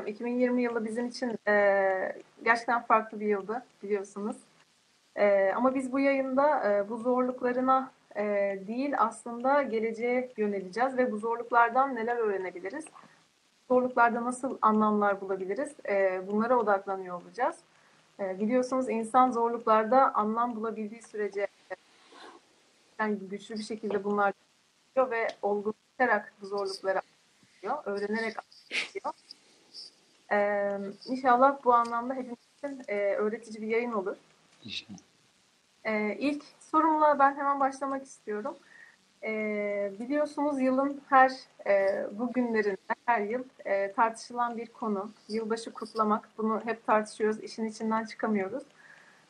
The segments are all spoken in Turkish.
başlayacağım. 2020 yılı bizim için e, gerçekten farklı bir yıldı biliyorsunuz. E, ama biz bu yayında e, bu zorluklarına e, değil aslında geleceğe yöneleceğiz ve bu zorluklardan neler öğrenebiliriz? Zorluklarda nasıl anlamlar bulabiliriz? E, bunlara odaklanıyor olacağız. E, biliyorsunuz insan zorluklarda anlam bulabildiği sürece yani güçlü bir şekilde bunlar ve olgunlaşarak bu zorlukları anlıyor, öğrenerek anlıyor. Ee, inşallah bu anlamda hepimiz için e, öğretici bir yayın olur. İnşallah. Ee, ilk sorumla ben hemen başlamak istiyorum. Ee, biliyorsunuz yılın her e, bu günlerinde her yıl e, tartışılan bir konu. Yılbaşı kutlamak. Bunu hep tartışıyoruz. işin içinden çıkamıyoruz.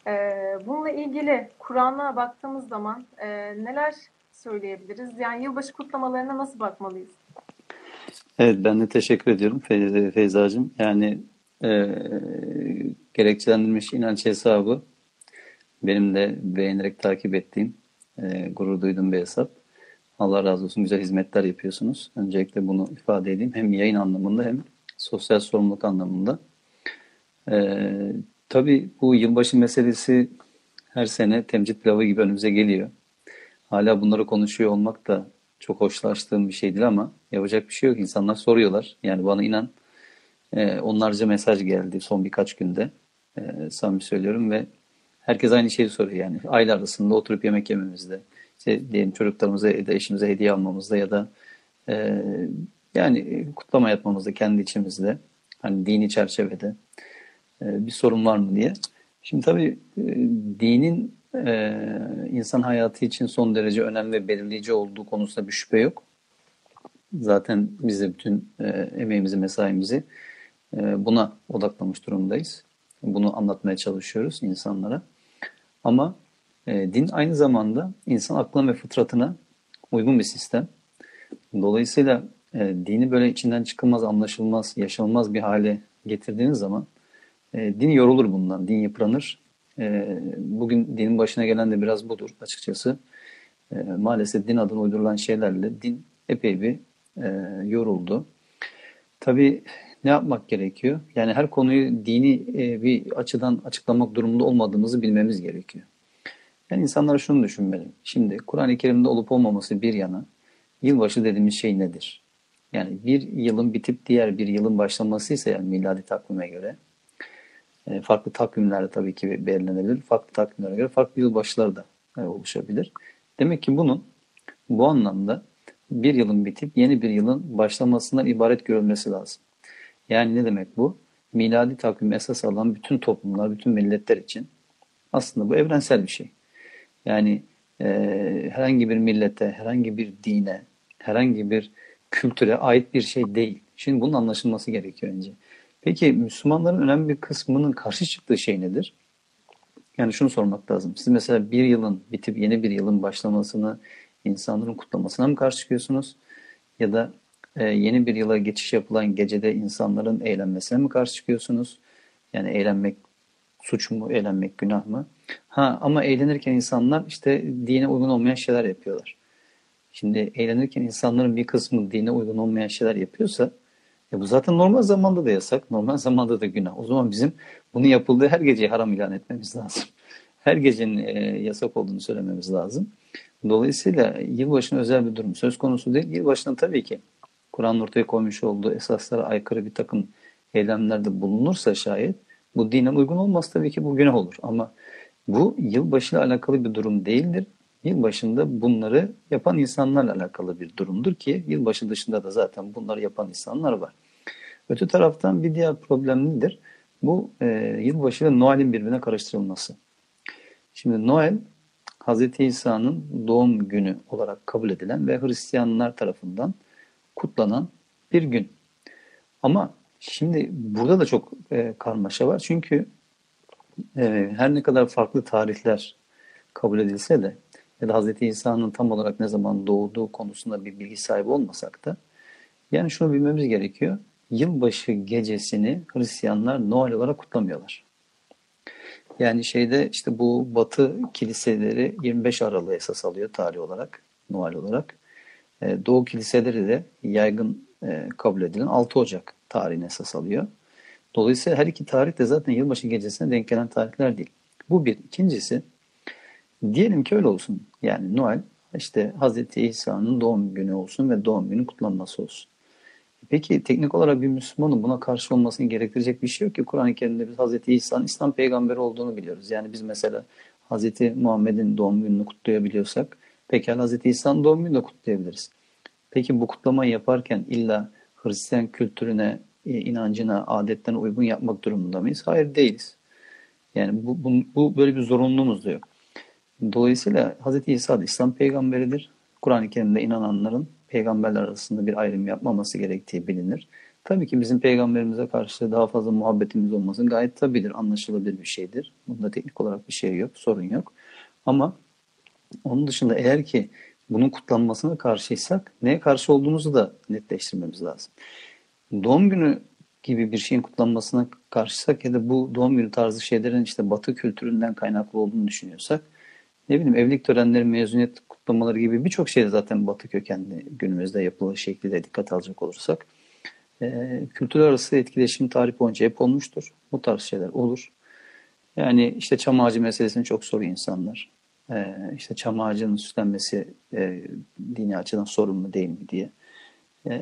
Ee, bununla ilgili Kur'an'a baktığımız zaman e, neler söyleyebiliriz? Yani yılbaşı kutlamalarına nasıl bakmalıyız? Evet ben de teşekkür ediyorum Fey Feyza'cığım. Yani e, gerekçelendirilmiş inanç hesabı benim de beğenerek takip ettiğim, e, gurur duyduğum bir hesap. Allah razı olsun güzel hizmetler yapıyorsunuz. Öncelikle bunu ifade edeyim. Hem yayın anlamında hem sosyal sorumluluk anlamında. E, tabii bu yılbaşı meselesi her sene temcit pilavı gibi önümüze geliyor. Hala bunları konuşuyor olmak da çok hoşlaştığım bir şey değil ama yapacak bir şey yok. İnsanlar soruyorlar. Yani bana inan e, onlarca mesaj geldi son birkaç günde. E, samimi söylüyorum ve herkes aynı şeyi soruyor yani. Aile arasında oturup yemek yememizde, işte diyelim çocuklarımıza ya da eşimize hediye almamızda ya da e, yani kutlama yapmamızda kendi içimizde hani dini çerçevede e, bir sorun var mı diye. Şimdi tabii e, dinin e, insan hayatı için son derece önemli ve belirleyici olduğu konusunda bir şüphe yok. Zaten biz de bütün e, emeğimizi, mesaimizi e, buna odaklamış durumdayız. Bunu anlatmaya çalışıyoruz insanlara. Ama e, din aynı zamanda insan aklına ve fıtratına uygun bir sistem. Dolayısıyla e, dini böyle içinden çıkılmaz, anlaşılmaz, yaşanılmaz bir hale getirdiğiniz zaman e, din yorulur bundan, din yıpranır. E, bugün dinin başına gelen de biraz budur açıkçası. E, maalesef din adına uydurulan şeylerle din epey bir e, yoruldu. Tabii ne yapmak gerekiyor? Yani her konuyu dini e, bir açıdan açıklamak durumunda olmadığımızı bilmemiz gerekiyor. Yani insanlar şunu düşünmeli. Şimdi Kur'an-ı Kerim'de olup olmaması bir yana yılbaşı dediğimiz şey nedir? Yani bir yılın bitip diğer bir yılın başlaması ise yani miladi takvime göre e, farklı takvimlerde tabii ki belirlenebilir. Farklı takvimlere göre farklı yılbaşları da e, oluşabilir. Demek ki bunun bu anlamda bir yılın bitip yeni bir yılın başlamasından ibaret görülmesi lazım. Yani ne demek bu? Miladi takvim esas alan bütün toplumlar, bütün milletler için aslında bu evrensel bir şey. Yani e, herhangi bir millete, herhangi bir dine, herhangi bir kültüre ait bir şey değil. Şimdi bunun anlaşılması gerekiyor önce. Peki Müslümanların önemli bir kısmının karşı çıktığı şey nedir? Yani şunu sormak lazım. Siz mesela bir yılın bitip yeni bir yılın başlamasını insanların kutlamasına mı karşı çıkıyorsunuz? Ya da e, yeni bir yıla geçiş yapılan gecede insanların eğlenmesine mi karşı çıkıyorsunuz? Yani eğlenmek suç mu, eğlenmek günah mı? Ha ama eğlenirken insanlar işte dine uygun olmayan şeyler yapıyorlar. Şimdi eğlenirken insanların bir kısmı dine uygun olmayan şeyler yapıyorsa e bu zaten normal zamanda da yasak, normal zamanda da günah. O zaman bizim bunu yapıldığı her geceyi haram ilan etmemiz lazım. Her gecenin e, yasak olduğunu söylememiz lazım. Dolayısıyla yılbaşına özel bir durum söz konusu değil. Yılbaşına tabii ki Kur'an'ın ortaya koymuş olduğu esaslara aykırı bir takım eylemlerde bulunursa şayet bu dinen uygun olmaz tabii ki bu günah olur. Ama bu yılbaşıyla alakalı bir durum değildir. Yılbaşında bunları yapan insanlarla alakalı bir durumdur ki yılbaşı dışında da zaten bunları yapan insanlar var. Öte taraftan bir diğer problem nedir? Bu e, yılbaşı ve Noel'in birbirine karıştırılması. Şimdi Noel Hz. İsa'nın doğum günü olarak kabul edilen ve Hristiyanlar tarafından kutlanan bir gün. Ama şimdi burada da çok e, karmaşa var. Çünkü e, her ne kadar farklı tarihler kabul edilse de ya da Hz. İsa'nın tam olarak ne zaman doğduğu konusunda bir bilgi sahibi olmasak da yani şunu bilmemiz gerekiyor. Yılbaşı gecesini Hristiyanlar Noel olarak kutlamıyorlar. Yani şeyde işte bu Batı kiliseleri 25 Aralık'ı esas alıyor tarih olarak, Noel olarak. Ee, Doğu kiliseleri de yaygın e, kabul edilen 6 Ocak tarihini esas alıyor. Dolayısıyla her iki tarih de zaten yılbaşı gecesine denk gelen tarihler değil. Bu bir. İkincisi diyelim ki öyle olsun. Yani Noel işte Hazreti İsa'nın doğum günü olsun ve doğum günü kutlanması olsun. Peki teknik olarak bir Müslümanın buna karşı olmasını gerektirecek bir şey yok ki. Kur'an-ı Kerim'de biz Hazreti İsa'nın İslam peygamberi olduğunu biliyoruz. Yani biz mesela Hazreti Muhammed'in doğum gününü kutlayabiliyorsak pekala Hazreti İsa'nın doğum gününü de kutlayabiliriz. Peki bu kutlamayı yaparken illa Hristiyan kültürüne, e, inancına, adetlerine uygun yapmak durumunda mıyız? Hayır değiliz. Yani bu, bu, bu böyle bir zorunluluğumuz da yok. Dolayısıyla Hz. İsa da İslam peygamberidir. Kur'an-ı Kerim'de inananların peygamberler arasında bir ayrım yapmaması gerektiği bilinir. Tabii ki bizim peygamberimize karşı daha fazla muhabbetimiz olması gayet tabidir, anlaşılabilir bir şeydir. Bunda teknik olarak bir şey yok, sorun yok. Ama onun dışında eğer ki bunun kutlanmasına karşıysak neye karşı olduğumuzu da netleştirmemiz lazım. Doğum günü gibi bir şeyin kutlanmasına karşıysak ya da bu doğum günü tarzı şeylerin işte batı kültüründen kaynaklı olduğunu düşünüyorsak ne bileyim evlilik törenleri, mezuniyet kutlamaları gibi birçok şey zaten batı kökenli günümüzde yapılan şekliyle dikkat alacak olursak e, kültürler arası etkileşim tarih boyunca hep olmuştur. Bu tarz şeyler olur. Yani işte çam ağacı meselesini çok soruyor insanlar. E, işte çam ağacının süslenmesi e, dini açıdan sorun mu değil mi diye. E,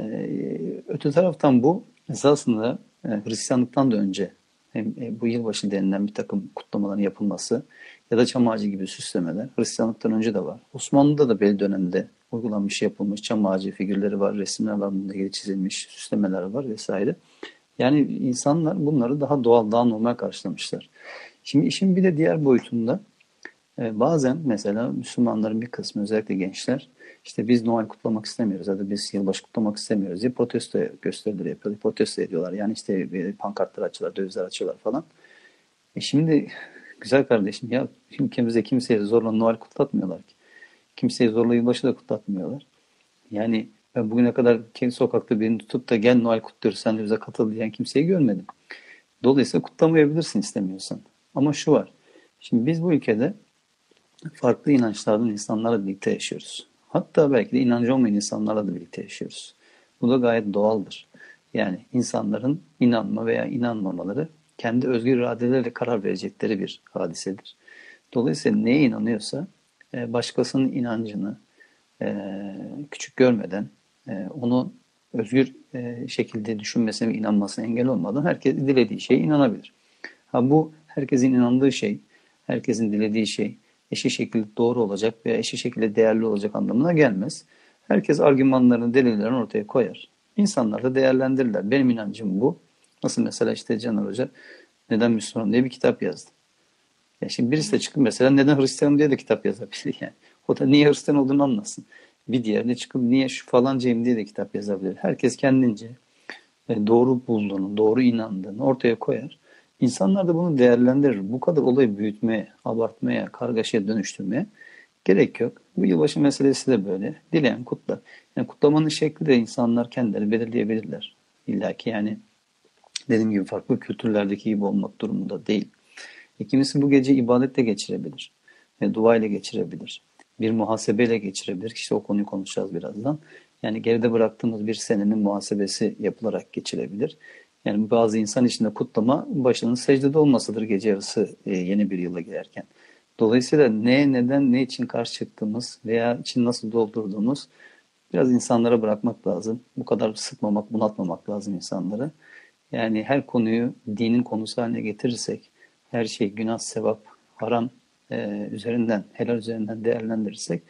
öte taraftan bu esasında e, Hristiyanlıktan da önce hem e, bu yılbaşı denilen bir takım kutlamaların yapılması ya da çam ağacı gibi süslemeler Hristiyanlıktan önce de var. Osmanlı'da da belli dönemde uygulanmış yapılmış çam ağacı figürleri var, resimler var, bununla ilgili çizilmiş süslemeler var vesaire. Yani insanlar bunları daha doğal, daha normal karşılamışlar. Şimdi işin bir de diğer boyutunda e, bazen mesela Müslümanların bir kısmı özellikle gençler işte biz Noel kutlamak istemiyoruz ya da biz yılbaşı kutlamak istemiyoruz diye protesto gösterileri yapıyorlar, protesto ediyorlar. Yani işte pankartlar açıyorlar, dövizler açıyorlar falan. E şimdi güzel kardeşim ya ülkemizde kimseye zorla Noel kutlatmıyorlar ki. Kimseye zorla yılbaşı da kutlatmıyorlar. Yani ben bugüne kadar kendi sokakta birini tutup da gel Noel kutluyoruz sen de bize katıl diyen kimseyi görmedim. Dolayısıyla kutlamayabilirsin istemiyorsan. Ama şu var. Şimdi biz bu ülkede farklı inançlardan insanlarla birlikte yaşıyoruz. Hatta belki de inancı olmayan insanlarla da birlikte yaşıyoruz. Bu da gayet doğaldır. Yani insanların inanma veya inanmamaları kendi özgür iradeleriyle karar verecekleri bir hadisedir. Dolayısıyla neye inanıyorsa e, başkasının inancını e, küçük görmeden e, onu özgür şekilde düşünmesine ve inanmasına engel olmadan herkes dilediği şeye inanabilir. Ha bu herkesin inandığı şey, herkesin dilediği şey eşit şekilde doğru olacak veya eşit şekilde değerli olacak anlamına gelmez. Herkes argümanlarını, delillerini ortaya koyar. İnsanlar da değerlendirirler. Benim inancım bu. Nasıl mesela işte Caner Hoca neden Müslüman diye bir kitap yazdı. Ya şimdi birisi de çıkıp mesela neden Hristiyan diye de kitap yazabilir yani. O da niye Hristiyan olduğunu anlasın. Bir diğerine çıkıp niye şu falancayım diye de kitap yazabilir. Herkes kendince e, doğru bulduğunu, doğru inandığını ortaya koyar. İnsanlar da bunu değerlendirir. Bu kadar olayı büyütmeye, abartmaya, kargaşaya dönüştürmeye gerek yok. Bu yılbaşı meselesi de böyle. Dileyen kutla. Yani kutlamanın şekli de insanlar kendileri belirleyebilirler. İlla ki yani dediğim gibi farklı kültürlerdeki gibi olmak durumunda değil. E, kimisi bu gece ibadetle geçirebilir. Ve dua ile geçirebilir. Bir muhasebeyle geçirebilir. İşte o konuyu konuşacağız birazdan. Yani geride bıraktığımız bir senenin muhasebesi yapılarak geçirebilir. Yani bazı insan için de kutlama başının secdede olmasıdır gece yarısı e, yeni bir yıla girerken. Dolayısıyla ne, neden, ne için karşı çıktığımız veya için nasıl doldurduğumuz biraz insanlara bırakmak lazım. Bu kadar sıkmamak, bunaltmamak lazım insanları. Yani her konuyu dinin konusu haline getirirsek, her şey günah, sevap, haram e, üzerinden, helal üzerinden değerlendirirsek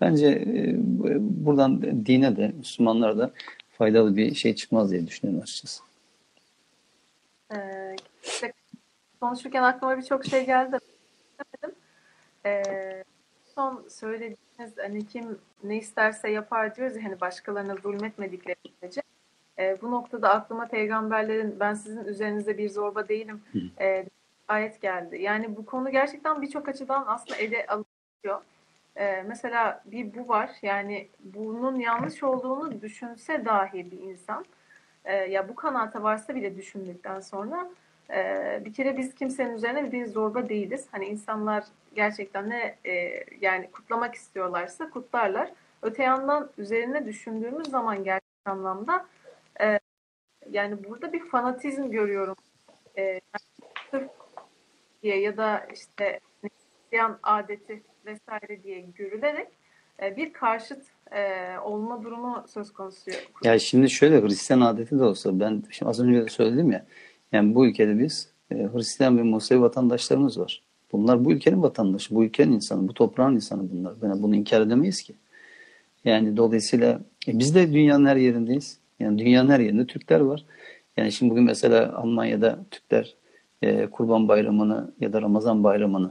bence e, buradan dine de, Müslümanlara da faydalı bir şey çıkmaz diye düşünüyorum açıkçası. Ee, işte konuşurken aklıma birçok şey geldi. Ee, son söylediğiniz hani kim ne isterse yapar diyoruz ya hani başkalarına zulmetmedikleri sürece. E, bu noktada aklıma peygamberlerin ben sizin üzerinize bir zorba değilim e, ayet geldi. Yani bu konu gerçekten birçok açıdan aslında ele alınıyor. E, mesela bir bu var. Yani bunun yanlış olduğunu düşünse dahi bir insan e, ya bu kanaata varsa bile düşündükten sonra e, bir kere biz kimsenin üzerine bir zorba değiliz. Hani insanlar gerçekten ne e, yani kutlamak istiyorlarsa kutlarlar. Öte yandan üzerine düşündüğümüz zaman gerçek anlamda e, yani burada bir fanatizm görüyorum e, sırf diye ya da işte Hristiyan adeti vesaire diye görülerek e, bir karşıt e, olma durumu söz konusu. Ya şimdi şöyle Hristiyan adeti de olsa ben şimdi az önce de söyledim ya yani bu ülkede biz e, Hristiyan ve Musevi vatandaşlarımız var. Bunlar bu ülkenin vatandaşı, bu ülkenin insanı, bu toprağın insanı bunlar. Yani bunu inkar edemeyiz ki. Yani dolayısıyla e, biz de dünyanın her yerindeyiz. Yani dünyanın her yerinde Türkler var. Yani şimdi bugün mesela Almanya'da Türkler e, Kurban Bayramı'nı ya da Ramazan Bayramı'nı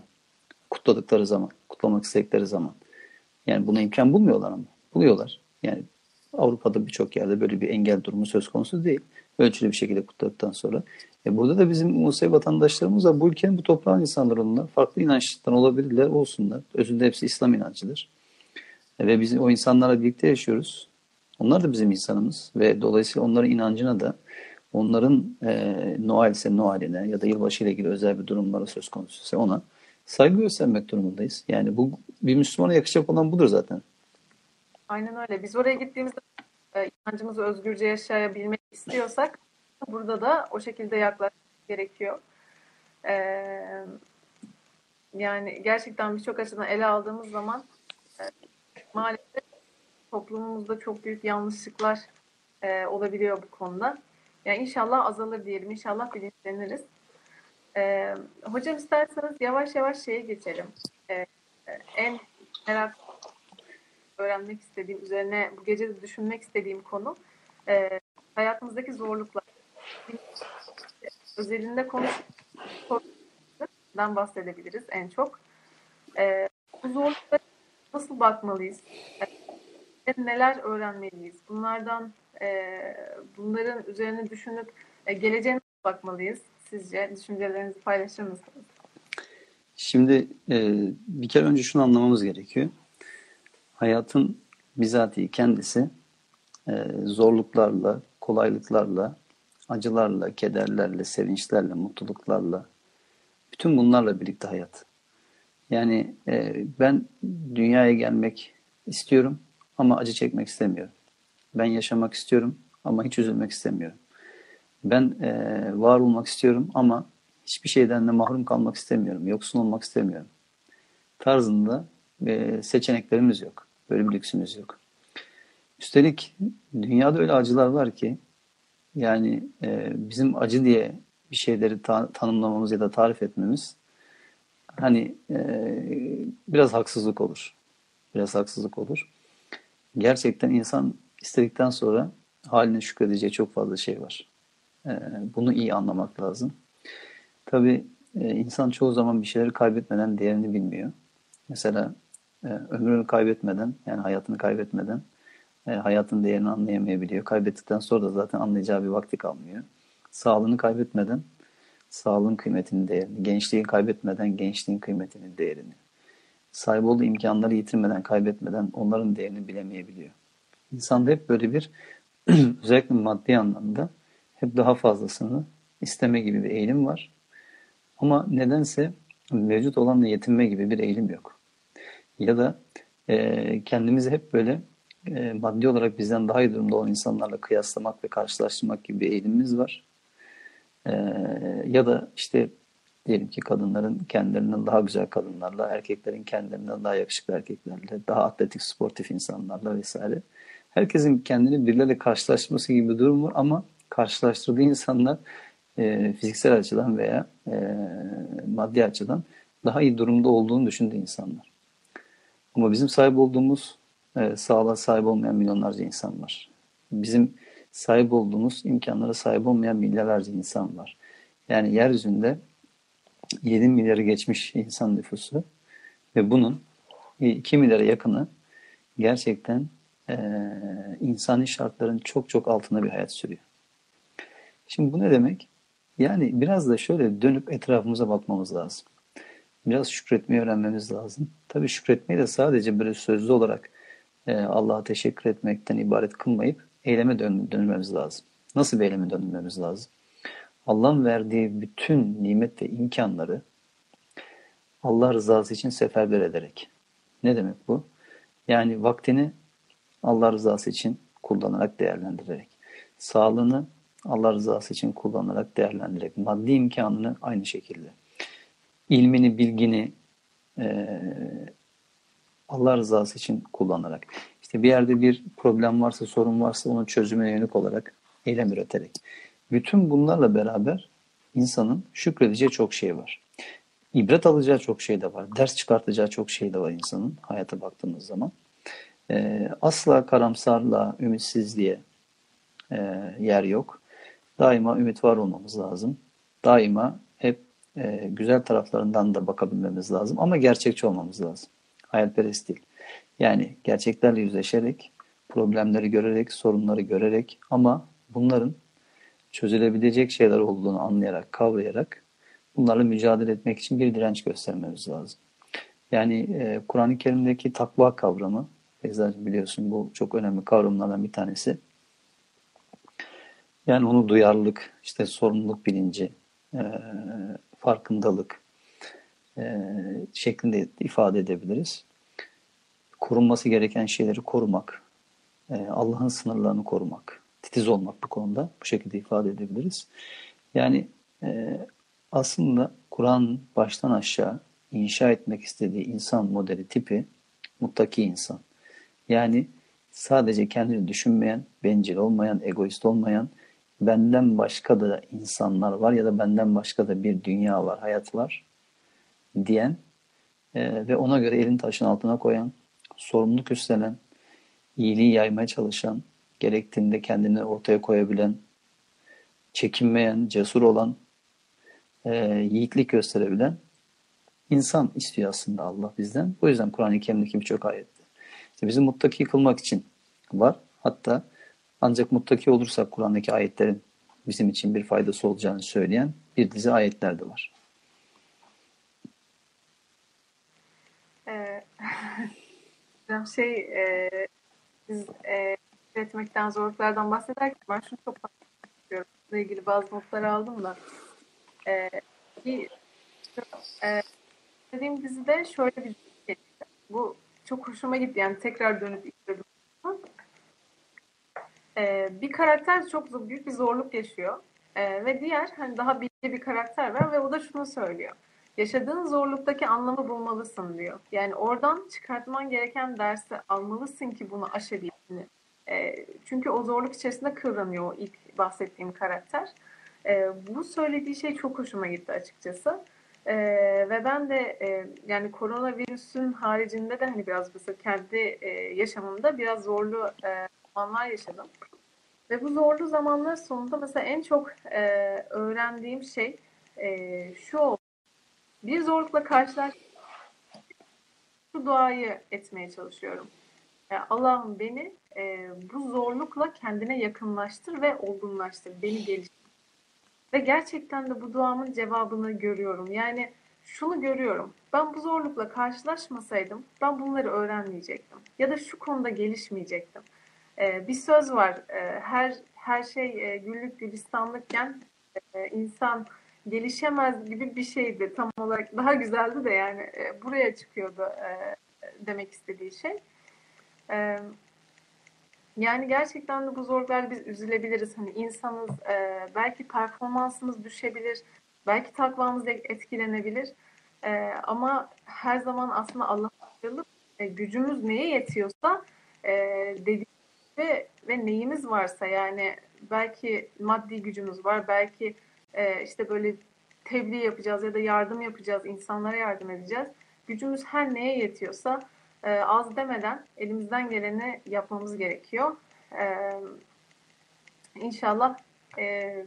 kutladıkları zaman, kutlamak istedikleri zaman yani buna imkan bulmuyorlar ama. Buluyorlar. Yani Avrupa'da birçok yerde böyle bir engel durumu söz konusu değil. Ölçülü bir şekilde kutladıktan sonra. E burada da bizim Musevi vatandaşlarımız var. Bu ülkenin bu toprağın insanları onlar. Farklı inançtan olabilirler, olsunlar. Özünde hepsi İslam inancıdır. E ve biz o insanlarla birlikte yaşıyoruz. Onlar da bizim insanımız ve dolayısıyla onların inancına da onların e, Noel ise Noel'ine ya da yılbaşı ile ilgili özel bir durumlara söz konusu ise ona saygı göstermek durumundayız. Yani bu bir Müslümana yakışacak olan budur zaten. Aynen öyle. Biz oraya gittiğimizde e, inancımızı özgürce yaşayabilmek istiyorsak burada da o şekilde yaklaşmak gerekiyor. E, yani gerçekten birçok açıdan ele aldığımız zaman e, maalesef toplumumuzda çok büyük yanlışlıklar e, olabiliyor bu konuda. Yani inşallah azalır diyelim. İnşallah bilinçleniriz. E, hocam isterseniz yavaş yavaş şeye geçelim. E, en merak öğrenmek istediğim, üzerine bu gece de düşünmek istediğim konu e, hayatımızdaki zorluklar. Özelinde konuşmadan bahsedebiliriz en çok. E, bu zorluklara nasıl bakmalıyız? E, neler öğrenmeliyiz? Bunlardan e, bunların üzerine düşünüp e, geleceğe bakmalıyız? Sizce düşüncelerinizi paylaşır mısınız? Şimdi e, bir kere önce şunu anlamamız gerekiyor. Hayatın bizatihi kendisi e, zorluklarla, kolaylıklarla, acılarla, kederlerle, sevinçlerle, mutluluklarla, bütün bunlarla birlikte hayat. Yani e, ben dünyaya gelmek istiyorum ama acı çekmek istemiyorum. Ben yaşamak istiyorum ama hiç üzülmek istemiyorum. Ben e, var olmak istiyorum ama hiçbir şeyden de mahrum kalmak istemiyorum, yoksun olmak istemiyorum. Tarzında e, seçeneklerimiz yok. Böyle bir lüksümüz yok. Üstelik dünyada öyle acılar var ki yani e, bizim acı diye bir şeyleri ta- tanımlamamız ya da tarif etmemiz hani e, biraz haksızlık olur. Biraz haksızlık olur. Gerçekten insan istedikten sonra haline şükredeceği çok fazla şey var. E, bunu iyi anlamak lazım. Tabii e, insan çoğu zaman bir şeyleri kaybetmeden değerini bilmiyor. Mesela e, ömrünü kaybetmeden yani hayatını kaybetmeden e, hayatın değerini anlayamayabiliyor. Kaybettikten sonra da zaten anlayacağı bir vakti kalmıyor. Sağlığını kaybetmeden sağlığın kıymetini, değerini, gençliği kaybetmeden gençliğin kıymetini, değerini, sahip olduğu imkanları yitirmeden, kaybetmeden onların değerini bilemeyebiliyor. İnsanda hep böyle bir özellikle maddi anlamda hep daha fazlasını isteme gibi bir eğilim var. Ama nedense mevcut olanla yetinme gibi bir eğilim yok. Ya da e, kendimizi hep böyle e, maddi olarak bizden daha iyi durumda olan insanlarla kıyaslamak ve karşılaştırmak gibi bir eğilimimiz var. E, ya da işte diyelim ki kadınların kendilerinden daha güzel kadınlarla, erkeklerin kendilerinden daha yakışıklı erkeklerle, daha atletik, sportif insanlarla vesaire. Herkesin kendini birileriyle karşılaşması gibi bir durum var ama karşılaştırdığı insanlar e, fiziksel açıdan veya e, maddi açıdan daha iyi durumda olduğunu düşündüğü insanlar. Ama bizim sahip olduğumuz e, sağlığa sahip olmayan milyonlarca insan var. Bizim sahip olduğumuz imkanlara sahip olmayan milyarlarca insan var. Yani yeryüzünde 7 milyarı geçmiş insan nüfusu ve bunun 2 milyara yakını gerçekten e, insani şartların çok çok altında bir hayat sürüyor. Şimdi bu ne demek? Yani biraz da şöyle dönüp etrafımıza bakmamız lazım. Biraz şükretmeyi öğrenmemiz lazım. Tabii şükretmeyi de sadece böyle sözlü olarak e, Allah'a teşekkür etmekten ibaret kılmayıp eyleme dön dönmemiz lazım. Nasıl bir eyleme dönmemiz lazım? Allah'ın verdiği bütün nimet ve imkanları Allah rızası için seferber ederek. Ne demek bu? Yani vaktini Allah rızası için kullanarak, değerlendirerek. Sağlığını Allah rızası için kullanarak, değerlendirerek, maddi imkanını aynı şekilde. ilmini, bilgini e, Allah rızası için kullanarak. İşte bir yerde bir problem varsa, sorun varsa onun çözümüne yönelik olarak eylem üreterek. Bütün bunlarla beraber insanın şükredeceği çok şey var. İbret alacağı çok şey de var. Ders çıkartacağı çok şey de var insanın hayata baktığımız zaman. Ee, asla karamsarla, ümitsizliğe e, yer yok. Daima ümit var olmamız lazım. Daima hep e, güzel taraflarından da bakabilmemiz lazım. Ama gerçekçi olmamız lazım. Hayalperest değil. Yani gerçeklerle yüzleşerek, problemleri görerek, sorunları görerek ama bunların çözülebilecek şeyler olduğunu anlayarak, kavrayarak bunlarla mücadele etmek için bir direnç göstermemiz lazım. Yani e, Kur'an-ı Kerim'deki takva kavramı, Beyza'cığım biliyorsun bu çok önemli kavramlardan bir tanesi. Yani onu duyarlılık, işte sorumluluk bilinci, e, farkındalık e, şeklinde ifade edebiliriz. Korunması gereken şeyleri korumak, e, Allah'ın sınırlarını korumak, titiz olmak bu konuda bu şekilde ifade edebiliriz. Yani e, aslında Kur'an baştan aşağı inşa etmek istediği insan modeli tipi muttaki insan. Yani sadece kendini düşünmeyen, bencil olmayan, egoist olmayan, benden başka da insanlar var ya da benden başka da bir dünya var, hayat var diyen e, ve ona göre elin taşın altına koyan, sorumluluk üstlenen, iyiliği yaymaya çalışan, gerektiğinde kendini ortaya koyabilen, çekinmeyen, cesur olan, e, yiğitlik gösterebilen insan istiyor aslında Allah bizden. O yüzden Kur'an-ı Kerim'deki birçok ayette. İşte bizi muttaki kılmak için var. Hatta ancak muttaki olursak Kur'an'daki ayetlerin bizim için bir faydası olacağını söyleyen bir dizi ayetler de var. Ee, şey e, biz e, üretmekten zorluklardan bahsederken ben şunu çok istiyorum. Bununla ilgili bazı notlar aldım da. E, bir, e, dediğim dizide şöyle bir şey. Bu çok hoşuma gitti. Yani tekrar dönüp izledim. E, bir karakter çok büyük bir zorluk yaşıyor. E, ve diğer hani daha bilgi bir karakter var ve o da şunu söylüyor. Yaşadığın zorluktaki anlamı bulmalısın diyor. Yani oradan çıkartman gereken dersi almalısın ki bunu aşabildiğini. E, çünkü o zorluk içerisinde kıvranıyor o ilk bahsettiğim karakter. E, bu söylediği şey çok hoşuma gitti açıkçası. E, ve ben de e, yani koronavirüsün haricinde de hani biraz mesela kendi e, yaşamımda biraz zorlu e, zamanlar yaşadım. Ve bu zorlu zamanlar sonunda mesela en çok e, öğrendiğim şey şu oldu. Bir zorlukla karşılaş şu duayı etmeye çalışıyorum. Allah'ım beni e, bu zorlukla kendine yakınlaştır ve olgunlaştır. Beni geliştir. Ve gerçekten de bu duamın cevabını görüyorum. Yani şunu görüyorum. Ben bu zorlukla karşılaşmasaydım ben bunları öğrenmeyecektim. Ya da şu konuda gelişmeyecektim. Ee, bir söz var. Ee, her her şey e, güllük gülistanlıkken e, insan gelişemez gibi bir şeydi tam olarak. Daha güzeldi de yani e, buraya çıkıyordu e, demek istediği şey. E, yani gerçekten de bu zorluklar biz üzülebiliriz. Hani insanız, e, belki performansımız düşebilir, belki takvamız etkilenebilir. E, ama her zaman aslında Allah'a e, gücümüz neye yetiyorsa e, dediği ve, ve neyimiz varsa yani belki maddi gücümüz var, belki e, işte böyle tebliğ yapacağız ya da yardım yapacağız, insanlara yardım edeceğiz. Gücümüz her neye yetiyorsa e, az demeden elimizden geleni yapmamız gerekiyor. E, inşallah e,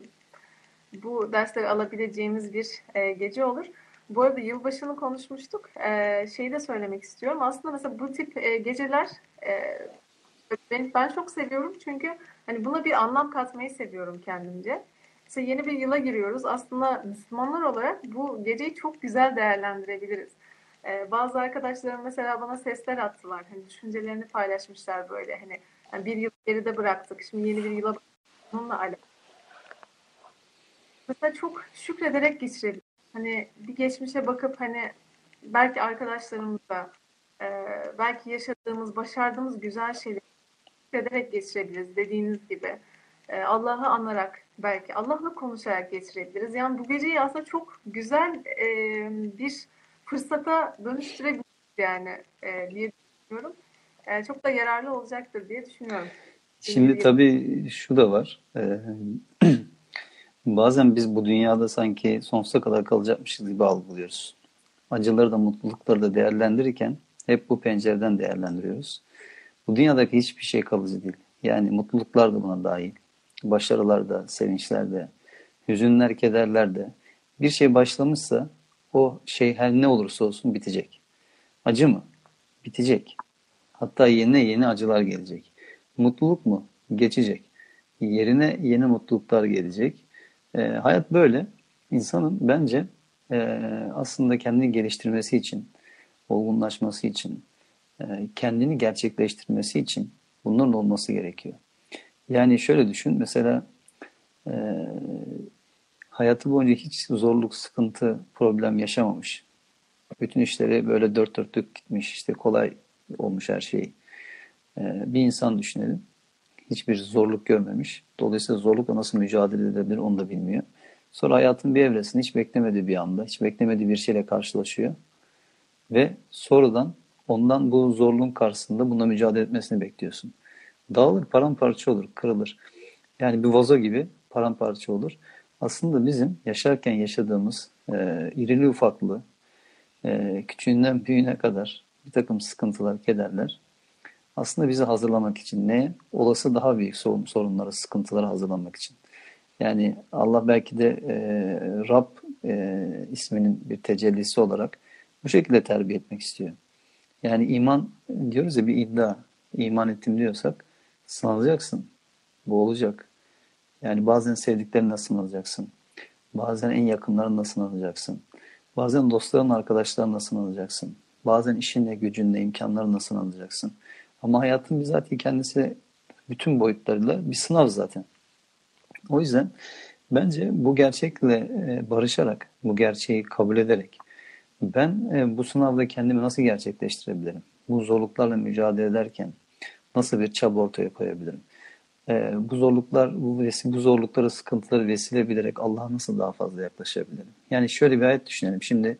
bu dersleri alabileceğimiz bir e, gece olur. Bu arada yılbaşını konuşmuştuk. E, şeyi de söylemek istiyorum. Aslında mesela bu tip e, geceler e, ben, ben çok seviyorum çünkü hani buna bir anlam katmayı seviyorum kendimce. Mesela yeni bir yıla giriyoruz. Aslında Müslümanlar olarak bu geceyi çok güzel değerlendirebiliriz. Ee, bazı arkadaşlarım mesela bana sesler attılar. Hani düşüncelerini paylaşmışlar böyle. Hani bir yıl geride bıraktık. Şimdi yeni bir yıla bununla alakalı. Mesela çok şükrederek geçirebiliriz. Hani bir geçmişe bakıp hani belki arkadaşlarımızla e, belki yaşadığımız, başardığımız güzel şeyleri şükrederek geçirebiliriz dediğiniz gibi. E, Allah'ı anarak, belki Allah'la konuşarak geçirebiliriz. Yani bu geceyi aslında çok güzel e, bir fırsata dönüştürebiliriz yani e, diye düşünüyorum. E, çok da yararlı olacaktır diye düşünüyorum. Şimdi tabii şu da var. Ee, bazen biz bu dünyada sanki sonsuza kadar kalacakmışız gibi algılıyoruz. Acıları da mutlulukları da değerlendirirken hep bu pencereden değerlendiriyoruz. Bu dünyadaki hiçbir şey kalıcı değil. Yani mutluluklar da buna dahil. Başarılar da, sevinçler de, hüzünler, kederler de. Bir şey başlamışsa o şey her ne olursa olsun bitecek. Acı mı? Bitecek. Hatta yeni yeni acılar gelecek. Mutluluk mu? Geçecek. Yerine yeni mutluluklar gelecek. E, hayat böyle. İnsanın bence e, aslında kendini geliştirmesi için, olgunlaşması için, e, kendini gerçekleştirmesi için bunların olması gerekiyor. Yani şöyle düşün, mesela e, hayatı boyunca hiç zorluk, sıkıntı, problem yaşamamış. Bütün işleri böyle dört dörtlük gitmiş, işte kolay olmuş her şey. E, bir insan düşünelim. Hiçbir zorluk görmemiş. Dolayısıyla zorlukla nasıl mücadele edebilir onu da bilmiyor. Sonra hayatın bir evresinde hiç beklemediği bir anda, hiç beklemediği bir şeyle karşılaşıyor. Ve sonradan ondan bu zorluğun karşısında buna mücadele etmesini bekliyorsun. Dağılır, paramparça olur, kırılır. Yani bir vazo gibi paramparça olur. Aslında bizim yaşarken yaşadığımız e, irili ufaklı, e, küçüğünden büyüğüne kadar bir takım sıkıntılar, kederler aslında bizi hazırlamak için ne? Olası daha büyük sorun, sorunlara, sıkıntılara hazırlanmak için. Yani Allah belki de e, Rab e, isminin bir tecellisi olarak bu şekilde terbiye etmek istiyor. Yani iman diyoruz ya bir iddia. İman ettim diyorsak sınanacaksın. Bu olacak. Yani bazen sevdiklerinle sınanacaksın. Bazen en yakınlarınla sınanacaksın. Bazen dostların, arkadaşlarınla sınanacaksın. Bazen işinle, gücünle, imkanlarınla sınanacaksın. Ama hayatın bizatihi kendisi bütün boyutlarıyla bir sınav zaten. O yüzden bence bu gerçekle e, barışarak, bu gerçeği kabul ederek ben e, bu sınavda kendimi nasıl gerçekleştirebilirim? Bu zorluklarla mücadele ederken nasıl bir çaba ortaya koyabilirim? E, bu zorluklar, bu, bu zorlukları, sıkıntıları vesile bilerek Allah'a nasıl daha fazla yaklaşabilirim? Yani şöyle bir hayat düşünelim. Şimdi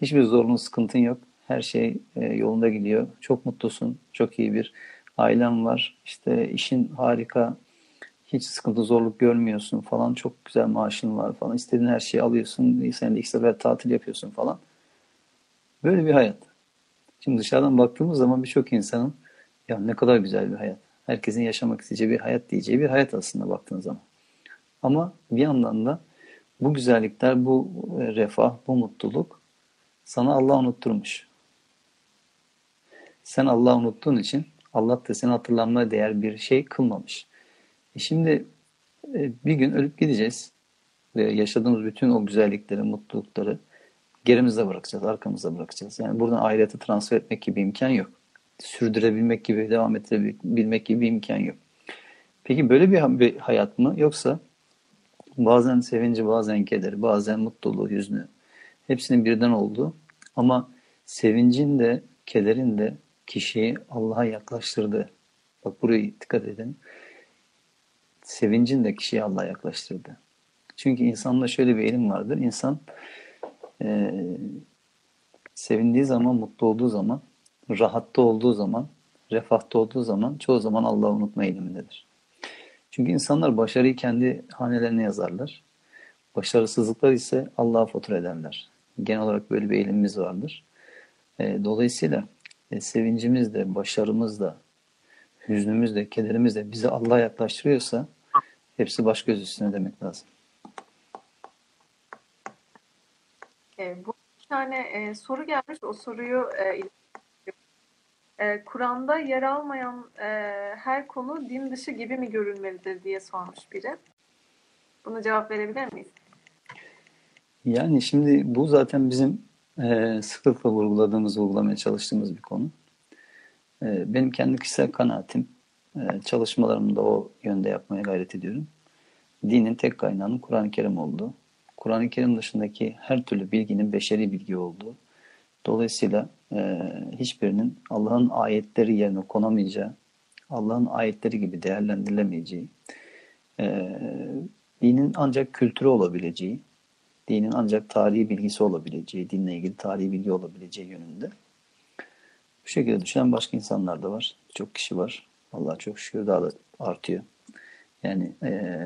hiçbir zorluğun, sıkıntın yok. Her şey yolunda gidiyor. Çok mutlusun. Çok iyi bir ailen var. İşte işin harika hiç sıkıntı zorluk görmüyorsun falan çok güzel maaşın var falan istediğin her şeyi alıyorsun sen de iki sefer tatil yapıyorsun falan böyle bir hayat şimdi dışarıdan baktığımız zaman birçok insanın ya ne kadar güzel bir hayat herkesin yaşamak isteyeceği bir hayat diyeceği bir hayat aslında baktığın zaman ama bir yandan da bu güzellikler bu refah bu mutluluk sana Allah unutturmuş sen Allah unuttuğun için Allah da seni hatırlanmaya değer bir şey kılmamış. E şimdi e, bir gün ölüp gideceğiz ve yaşadığımız bütün o güzellikleri, mutlulukları gerimizde bırakacağız, arkamızda bırakacağız. Yani buradan ahirete transfer etmek gibi imkan yok. Sürdürebilmek gibi, devam ettirebilmek gibi bir imkan yok. Peki böyle bir hayat mı? Yoksa bazen sevinci, bazen kederi, bazen mutluluğu, hüznü hepsinin birden olduğu ama sevincin de, kederin de kişiyi Allah'a yaklaştırdı. Bak buraya dikkat edin sevincin de kişiyi Allah'a yaklaştırdı. Çünkü insanda şöyle bir elim vardır. İnsan e, sevindiği zaman, mutlu olduğu zaman, rahatta olduğu zaman, refahta olduğu zaman çoğu zaman Allah'ı unutma eğilimindedir. Çünkü insanlar başarıyı kendi hanelerine yazarlar. Başarısızlıklar ise Allah'a fatura ederler. Genel olarak böyle bir eğilimimiz vardır. E, dolayısıyla e, sevincimiz de, başarımız da, hüznümüz de, kederimiz de bizi Allah'a yaklaştırıyorsa Hepsi baş göz üstüne demek lazım. E, bu bir tane e, soru gelmiş. O soruyu e, e, Kur'an'da yer almayan e, her konu din dışı gibi mi görülmelidir diye sormuş biri. Buna cevap verebilir miyiz? Yani şimdi bu zaten bizim e, sıklıkla vurguladığımız, vurgulamaya çalıştığımız bir konu. E, benim kendi kişisel kanaatim ee, çalışmalarımı da o yönde yapmaya gayret ediyorum. Dinin tek kaynağının Kur'an-ı Kerim olduğu, Kur'an-ı Kerim dışındaki her türlü bilginin beşeri bilgi olduğu, dolayısıyla e, hiçbirinin Allah'ın ayetleri yerine konamayacağı, Allah'ın ayetleri gibi değerlendirilemeyeceği, e, dinin ancak kültürü olabileceği, dinin ancak tarihi bilgisi olabileceği, dinle ilgili tarihi bilgi olabileceği yönünde. Bu şekilde düşünen başka insanlar da var. Çok kişi var. Allah çok şükür daha da artıyor. Yani e,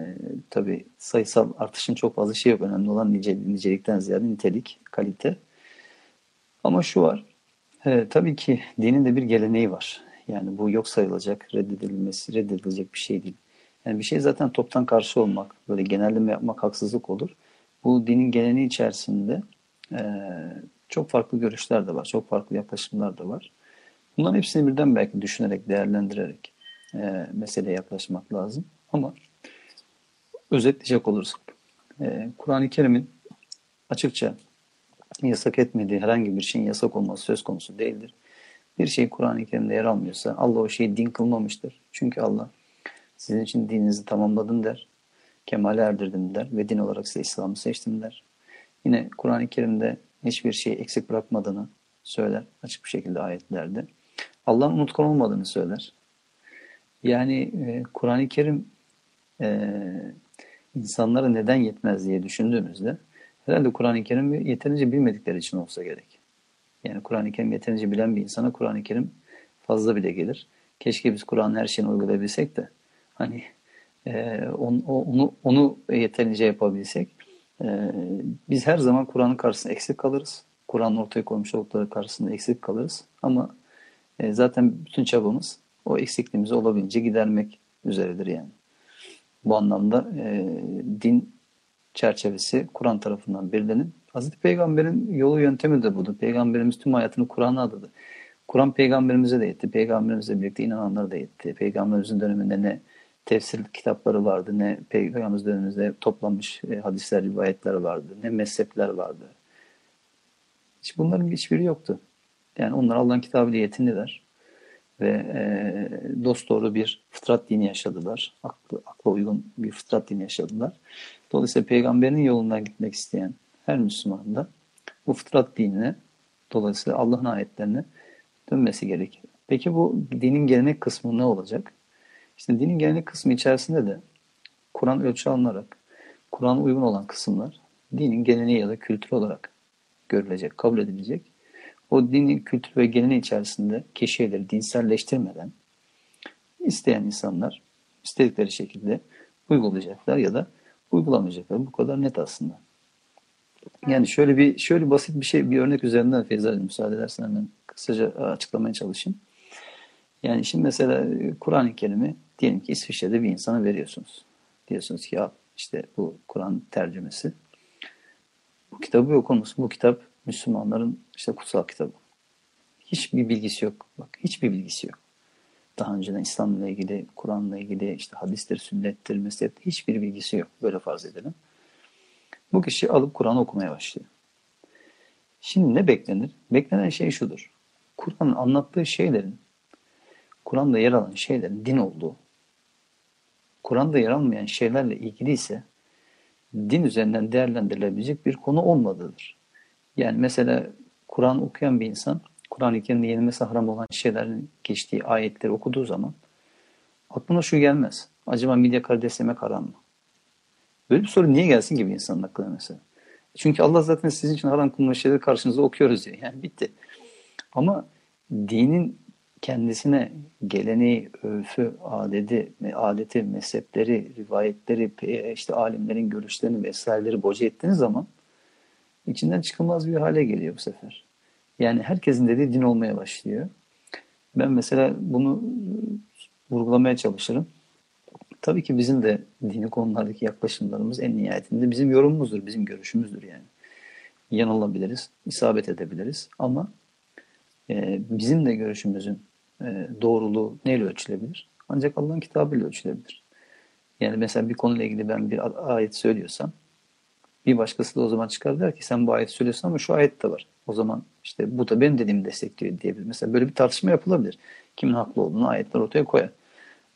tabii sayısal artışın çok fazla şey yok. Önemli olan nice, nicelikten ziyade nitelik, kalite. Ama şu var. E, tabii ki dinin de bir geleneği var. Yani bu yok sayılacak, reddedilmesi, reddedilecek bir şey değil. Yani bir şey zaten toptan karşı olmak, böyle genelleme yapmak haksızlık olur. Bu dinin geleneği içerisinde e, çok farklı görüşler de var, çok farklı yaklaşımlar da var. Bunların hepsini birden belki düşünerek, değerlendirerek e, meseleye yaklaşmak lazım. Ama özetleyecek olursak, e, Kur'an-ı Kerim'in açıkça yasak etmediği herhangi bir şeyin yasak olması söz konusu değildir. Bir şey Kur'an-ı Kerim'de yer almıyorsa Allah o şeyi din kılmamıştır. Çünkü Allah sizin için dininizi tamamladım der. Kemale erdirdim der ve din olarak size İslam'ı seçtim der. Yine Kur'an-ı Kerim'de hiçbir şeyi eksik bırakmadığını söyler açık bir şekilde ayetlerde. Allah'ın unutkan olmadığını söyler. Yani e, Kur'an-ı Kerim e, insanlara neden yetmez diye düşündüğümüzde herhalde Kur'an-ı Kerim yeterince bilmedikleri için olsa gerek. Yani Kur'an-ı Kerim yeterince bilen bir insana Kur'an-ı Kerim fazla bile gelir. Keşke biz Kur'an'ın her şeyini uygulayabilsek de hani e, onu, onu, onu yeterince yapabilsek e, biz her zaman Kur'an'ın karşısında eksik kalırız. Kur'an'ın ortaya koymuş oldukları karşısında eksik kalırız. Ama e, zaten bütün çabamız o eksikliğimizi olabildiğince gidermek üzeredir yani. Bu anlamda e, din çerçevesi Kur'an tarafından belirlenip Hazreti Peygamber'in yolu yöntemi de budur. Peygamberimiz tüm hayatını Kur'an'a adadı. Kur'an peygamberimize de yetti. Peygamberimizle birlikte inananlara da yetti. Peygamberimizin döneminde ne tefsir kitapları vardı, ne peygamberimiz dönemimizde toplanmış e, hadisler, rivayetler vardı, ne mezhepler vardı. Hiç bunların hiçbiri yoktu. Yani onlar Allah'ın kitabıyla yetindiler ve e, dost doğru bir fıtrat dini yaşadılar. Aklı, akla uygun bir fıtrat dini yaşadılar. Dolayısıyla peygamberin yolundan gitmek isteyen her Müslüman da bu fıtrat dinine dolayısıyla Allah'ın ayetlerine dönmesi gerekir. Peki bu dinin gelenek kısmı ne olacak? İşte dinin gelenek kısmı içerisinde de Kur'an ölçü alınarak Kur'an'a uygun olan kısımlar dinin geleneği ya da kültür olarak görülecek, kabul edilecek. O dinin kültür ve geleneği içerisinde şeyleri dinselleştirmeden isteyen insanlar istedikleri şekilde uygulayacaklar ya da uygulamayacaklar. Bu kadar net aslında. Yani şöyle bir şöyle basit bir şey bir örnek üzerinden Feyza'cığım müsaade edersen hemen kısaca açıklamaya çalışayım. Yani şimdi mesela Kur'an-ı Kerim'i diyelim ki İsviçre'de bir insana veriyorsunuz. Diyorsunuz ki ya işte bu Kur'an tercümesi. Bu kitabı okur musun? Bu kitap Müslümanların işte kutsal kitabı. Hiçbir bilgisi yok. Bak hiçbir bilgisi yok. Daha önceden İslam'la ilgili, Kur'an'la ilgili, işte hadistir, sünnettir, mezhep hiçbir bilgisi yok. Böyle farz edelim. Bu kişi alıp Kur'an okumaya başlıyor. Şimdi ne beklenir? Beklenen şey şudur. Kur'an'ın anlattığı şeylerin, Kur'an'da yer alan şeylerin din olduğu, Kur'an'da yer almayan şeylerle ilgili ise din üzerinden değerlendirilebilecek bir konu olmadığıdır. Yani mesela Kur'an okuyan bir insan, Kur'an-ı Kerim'de yenilmesi haram olan şeylerin geçtiği ayetleri okuduğu zaman aklına şu gelmez. Acaba midye karides yemek haram mı? Böyle bir soru niye gelsin gibi insanın aklına mesela. Çünkü Allah zaten sizin için haram kılmış şeyleri karşınıza okuyoruz diye. Yani bitti. Ama dinin kendisine geleneği, öfü, adeti, adeti, mezhepleri, rivayetleri, işte alimlerin görüşlerini vesaireleri boca ettiğiniz zaman içinden çıkılmaz bir hale geliyor bu sefer. Yani herkesin dediği din olmaya başlıyor. Ben mesela bunu vurgulamaya çalışırım. Tabii ki bizim de dini konulardaki yaklaşımlarımız en nihayetinde bizim yorumumuzdur, bizim görüşümüzdür yani. Yanılabiliriz, isabet edebiliriz ama e, bizim de görüşümüzün e, doğruluğu neyle ölçülebilir? Ancak Allah'ın kitabıyla ölçülebilir. Yani mesela bir konuyla ilgili ben bir ayet söylüyorsam bir başkası da o zaman çıkar der ki sen bu ayet söylüyorsun ama şu ayet de var. O zaman işte bu da benim dediğimi destekliyor diyebilir. Mesela böyle bir tartışma yapılabilir. Kimin haklı olduğunu ayetler ortaya koyar.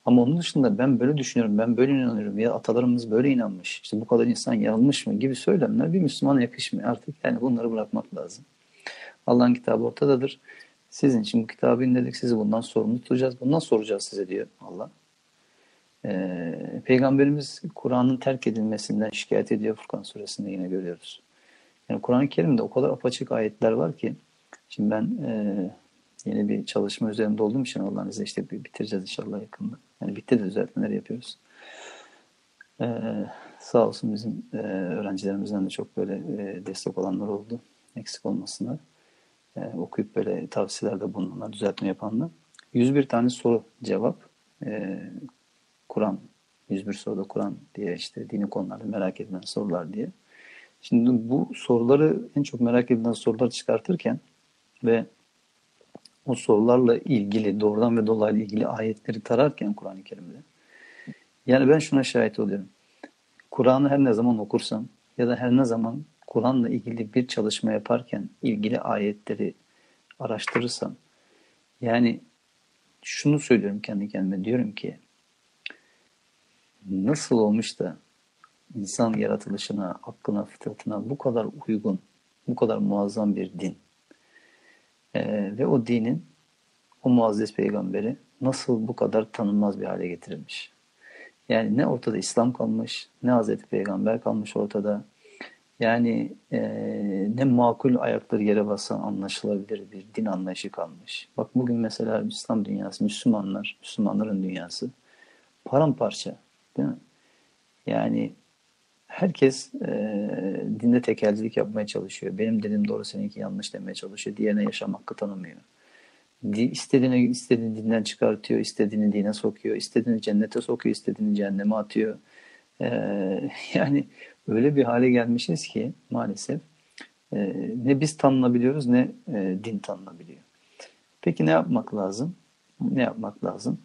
Ama onun dışında ben böyle düşünüyorum, ben böyle inanıyorum ya atalarımız böyle inanmış, işte bu kadar insan yanılmış mı gibi söylemler bir Müslümana yakışmıyor artık. Yani bunları bırakmak lazım. Allah'ın kitabı ortadadır. Sizin için bu kitabı indirdik, sizi bundan sorumlu tutacağız. Bundan soracağız size diyor Allah. Ee, Peygamberimiz Kur'an'ın terk edilmesinden şikayet ediyor Furkan suresinde yine görüyoruz. Yani Kur'an-ı Kerim'de o kadar apaçık ayetler var ki şimdi ben e, yeni bir çalışma üzerinde olduğum için Allah'ın izniyle işte bitireceğiz inşallah yakında. Yani bitti de düzeltmeler yapıyoruz. Ee, sağ olsun bizim e, öğrencilerimizden de çok böyle e, destek olanlar oldu. Eksik olmasınlar. Okuyup böyle tavsiyelerde bulunanlar, düzeltme yapanlar. 101 tane soru cevap. Kur'an, 101 soruda Kur'an diye işte dini konularda merak edilen sorular diye. Şimdi bu soruları en çok merak edilen sorular çıkartırken ve o sorularla ilgili doğrudan ve dolaylı ilgili ayetleri tararken Kur'an-ı Kerim'de yani ben şuna şahit oluyorum. Kur'an'ı her ne zaman okursam ya da her ne zaman Kur'an'la ilgili bir çalışma yaparken ilgili ayetleri araştırırsam yani şunu söylüyorum kendi kendime diyorum ki nasıl olmuş da insan yaratılışına, aklına, fıtratına bu kadar uygun, bu kadar muazzam bir din ee, ve o dinin o muazzez peygamberi nasıl bu kadar tanınmaz bir hale getirilmiş. Yani ne ortada İslam kalmış, ne Hazreti Peygamber kalmış ortada. Yani e, ne makul ayakları yere basan anlaşılabilir bir din anlayışı kalmış. Bak bugün mesela İslam dünyası, Müslümanlar, Müslümanların dünyası paramparça. Değil mi? Yani herkes e, dinde tekelcilik yapmaya çalışıyor. Benim dediğim doğru seninki yanlış demeye çalışıyor. Diğerine yaşam hakkı tanımıyor. İstediğini, istediğini dinden çıkartıyor, istediğini dine sokuyor, istediğini cennete sokuyor, istediğini cehenneme atıyor. Ee, yani öyle bir hale gelmişiz ki maalesef e, ne biz tanınabiliyoruz ne e, din tanınabiliyor. Peki ne yapmak lazım? Ne yapmak lazım?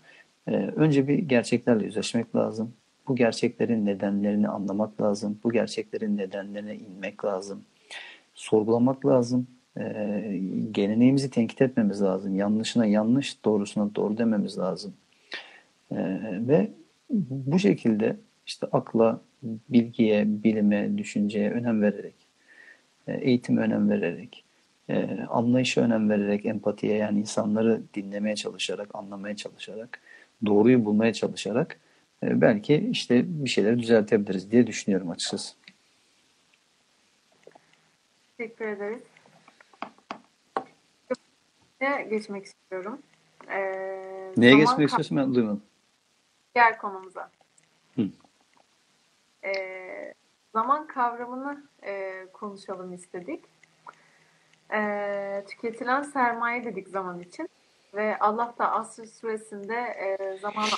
Ee, önce bir gerçeklerle yüzleşmek lazım. Bu gerçeklerin nedenlerini anlamak lazım. Bu gerçeklerin nedenlerine inmek lazım. Sorgulamak lazım e, geleneğimizi tenkit etmemiz lazım. Yanlışına yanlış, doğrusuna doğru dememiz lazım. E, ve bu şekilde işte akla, bilgiye, bilime, düşünceye önem vererek, e, eğitime önem vererek, e, anlayışa önem vererek, empatiye yani insanları dinlemeye çalışarak, anlamaya çalışarak, doğruyu bulmaya çalışarak belki işte bir şeyleri düzeltebiliriz diye düşünüyorum açıkçası. Teşekkür ederiz geçmek istiyorum. Ee, Neye geçmek istiyorsun ben duymadım. Diğer konumuza. Hı. Ee, zaman kavramını e, konuşalım istedik. E, tüketilen sermaye dedik zaman için. Ve Allah da Asr suresinde e, zamanı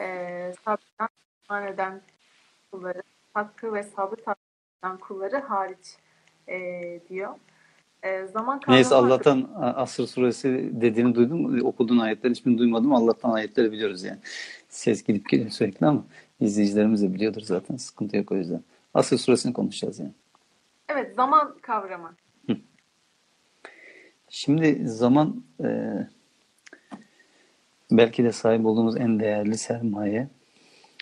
e, sabreden eden kulları, hakkı ve sabrı takip kulları hariç e, diyor. E, zaman Neyse Allah'tan Asr suresi dediğini duydum. Okuduğun ayetler hiçbirini duymadım. Allah'tan ayetleri biliyoruz yani. Ses gidip geliyor sürekli ama izleyicilerimiz de biliyordur zaten. Sıkıntı yok o yüzden. Asr suresini konuşacağız yani. Evet zaman kavramı. Şimdi zaman e, belki de sahip olduğumuz en değerli sermaye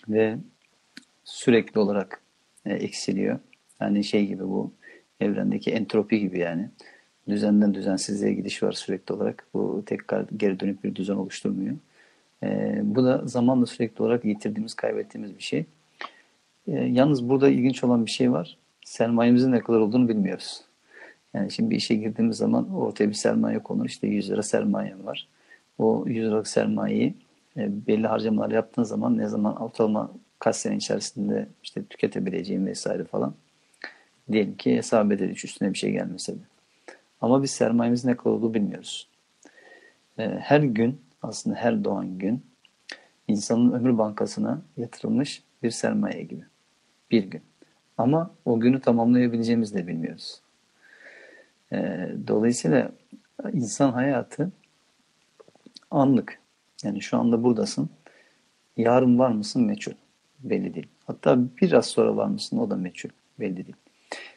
ve sürekli olarak e, eksiliyor. Yani şey gibi bu evrendeki entropi gibi yani. Düzenden düzensizliğe gidiş var sürekli olarak. Bu tekrar geri dönüp bir düzen oluşturmuyor. E, bu da zamanla sürekli olarak yitirdiğimiz, kaybettiğimiz bir şey. E, yalnız burada ilginç olan bir şey var. Sermayemizin ne kadar olduğunu bilmiyoruz. Yani şimdi bir işe girdiğimiz zaman ortaya bir sermaye konur. İşte 100 lira sermayem var. O 100 liralık sermayeyi e, belli harcamalar yaptığın zaman ne zaman ortalama kaç sene içerisinde işte tüketebileceğim vesaire falan Diyelim ki hesap edildi üstüne bir şey gelmese de. Ama biz sermayemizin ne kadar olduğunu bilmiyoruz. Ee, her gün aslında her doğan gün insanın ömür bankasına yatırılmış bir sermaye gibi. Bir gün. Ama o günü tamamlayabileceğimizi de bilmiyoruz. Ee, dolayısıyla insan hayatı anlık. Yani şu anda buradasın. Yarın var mısın meçhul. Belli değil. Hatta biraz sonra var mısın o da meçhul. Belli değil.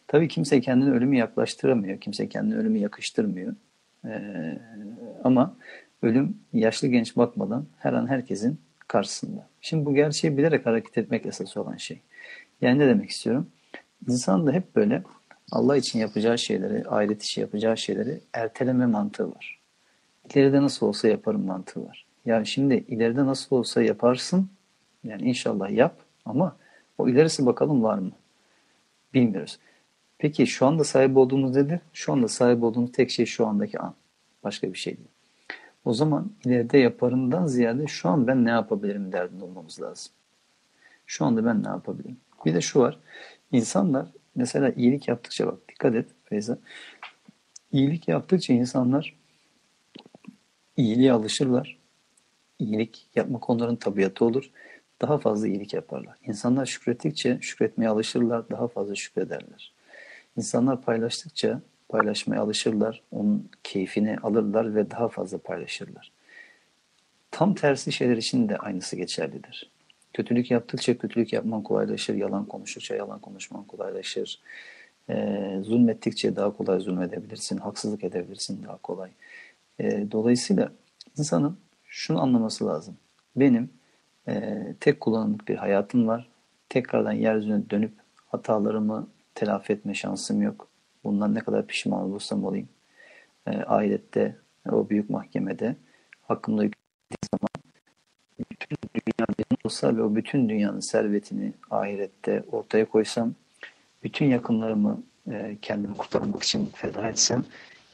Tabii kimse kendini ölümü yaklaştıramıyor. Kimse kendini ölümü yakıştırmıyor. Ee, ama ölüm yaşlı genç bakmadan her an herkesin karşısında. Şimdi bu gerçeği bilerek hareket etmek esas olan şey. Yani ne demek istiyorum? İnsan da hep böyle Allah için yapacağı şeyleri, ahiret işi yapacağı şeyleri erteleme mantığı var. İleride nasıl olsa yaparım mantığı var. Yani şimdi ileride nasıl olsa yaparsın. Yani inşallah yap ama o ilerisi bakalım var mı? Bilmiyoruz. Peki şu anda sahip olduğumuz nedir? Şu anda sahip olduğumuz tek şey şu andaki an. Başka bir şey değil. O zaman ileride yaparından ziyade şu an ben ne yapabilirim derdinde olmamız lazım. Şu anda ben ne yapabilirim? Bir de şu var. İnsanlar mesela iyilik yaptıkça bak dikkat et Feyza. İyilik yaptıkça insanlar iyiliğe alışırlar. İyilik yapmak onların tabiatı olur. Daha fazla iyilik yaparlar. İnsanlar şükrettikçe şükretmeye alışırlar. Daha fazla şükrederler. İnsanlar paylaştıkça paylaşmaya alışırlar. Onun keyfini alırlar ve daha fazla paylaşırlar. Tam tersi şeyler için de aynısı geçerlidir. Kötülük yaptıkça kötülük yapman kolaylaşır. Yalan konuştukça yalan konuşman kolaylaşır. E, zulmettikçe daha kolay zulmedebilirsin. Haksızlık edebilirsin daha kolay. E, dolayısıyla insanın şunu anlaması lazım. Benim e, tek kullanımlık bir hayatım var. Tekrardan yeryüzüne dönüp hatalarımı telafi etme şansım yok. Bundan ne kadar pişman olursam olayım. E, ahirette, o büyük mahkemede hakkımda yüklendiği zaman bütün dünya benim olsa ve o bütün dünyanın servetini ahirette ortaya koysam, bütün yakınlarımı e, kendimi kurtarmak için feda etsem,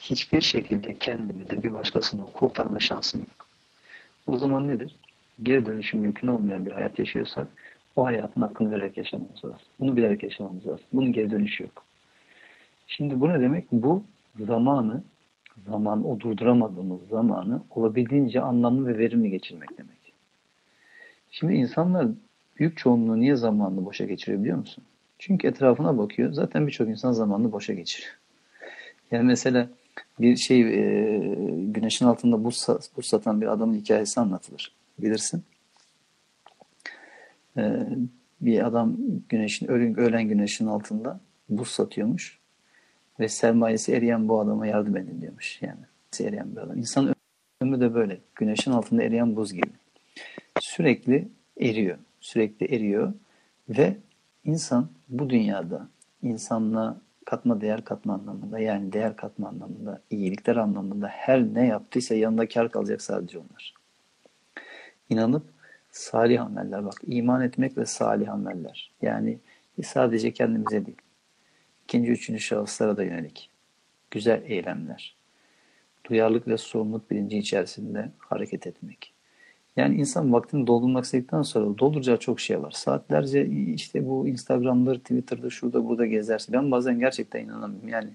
hiçbir şekilde kendimi de bir başkasını kurtarma şansım yok. O zaman nedir? Geri dönüşüm mümkün olmayan bir hayat yaşıyorsak o hayatın hakkını vererek yaşamamız lazım. Bunu bilerek yaşamamız lazım. Bunun geri dönüşü yok. Şimdi bu ne demek? Bu zamanı, zaman, o durduramadığımız zamanı olabildiğince anlamlı ve verimli geçirmek demek. Şimdi insanlar büyük çoğunluğu niye zamanını boşa geçiriyor biliyor musun? Çünkü etrafına bakıyor. Zaten birçok insan zamanını boşa geçiriyor. Yani mesela bir şey e, güneşin altında buz, buz satan bir adamın hikayesi anlatılır. Bilirsin. E, bir adam güneşin ölen, ölen güneşin altında buz satıyormuş ve sermayesi eriyen bu adama yardım edin diyormuş yani. Eriyen bir adam. İnsan ömrü de böyle. Güneşin altında eriyen buz gibi. Sürekli eriyor. Sürekli eriyor ve insan bu dünyada insanla katma değer katma anlamında yani değer katma anlamında, iyilikler anlamında her ne yaptıysa yanında kar kalacak sadece onlar. İnanıp salih ameller bak iman etmek ve salih ameller yani sadece kendimize değil ikinci üçüncü şahıslara da yönelik güzel eylemler duyarlılık ve sorumluluk bilinci içerisinde hareket etmek. Yani insan vaktini doldurmak istedikten sonra dolduracağı çok şey var. Saatlerce işte bu Instagram'dır, Twitter'da, şurada burada gezerse. Ben bazen gerçekten inanamıyorum. Yani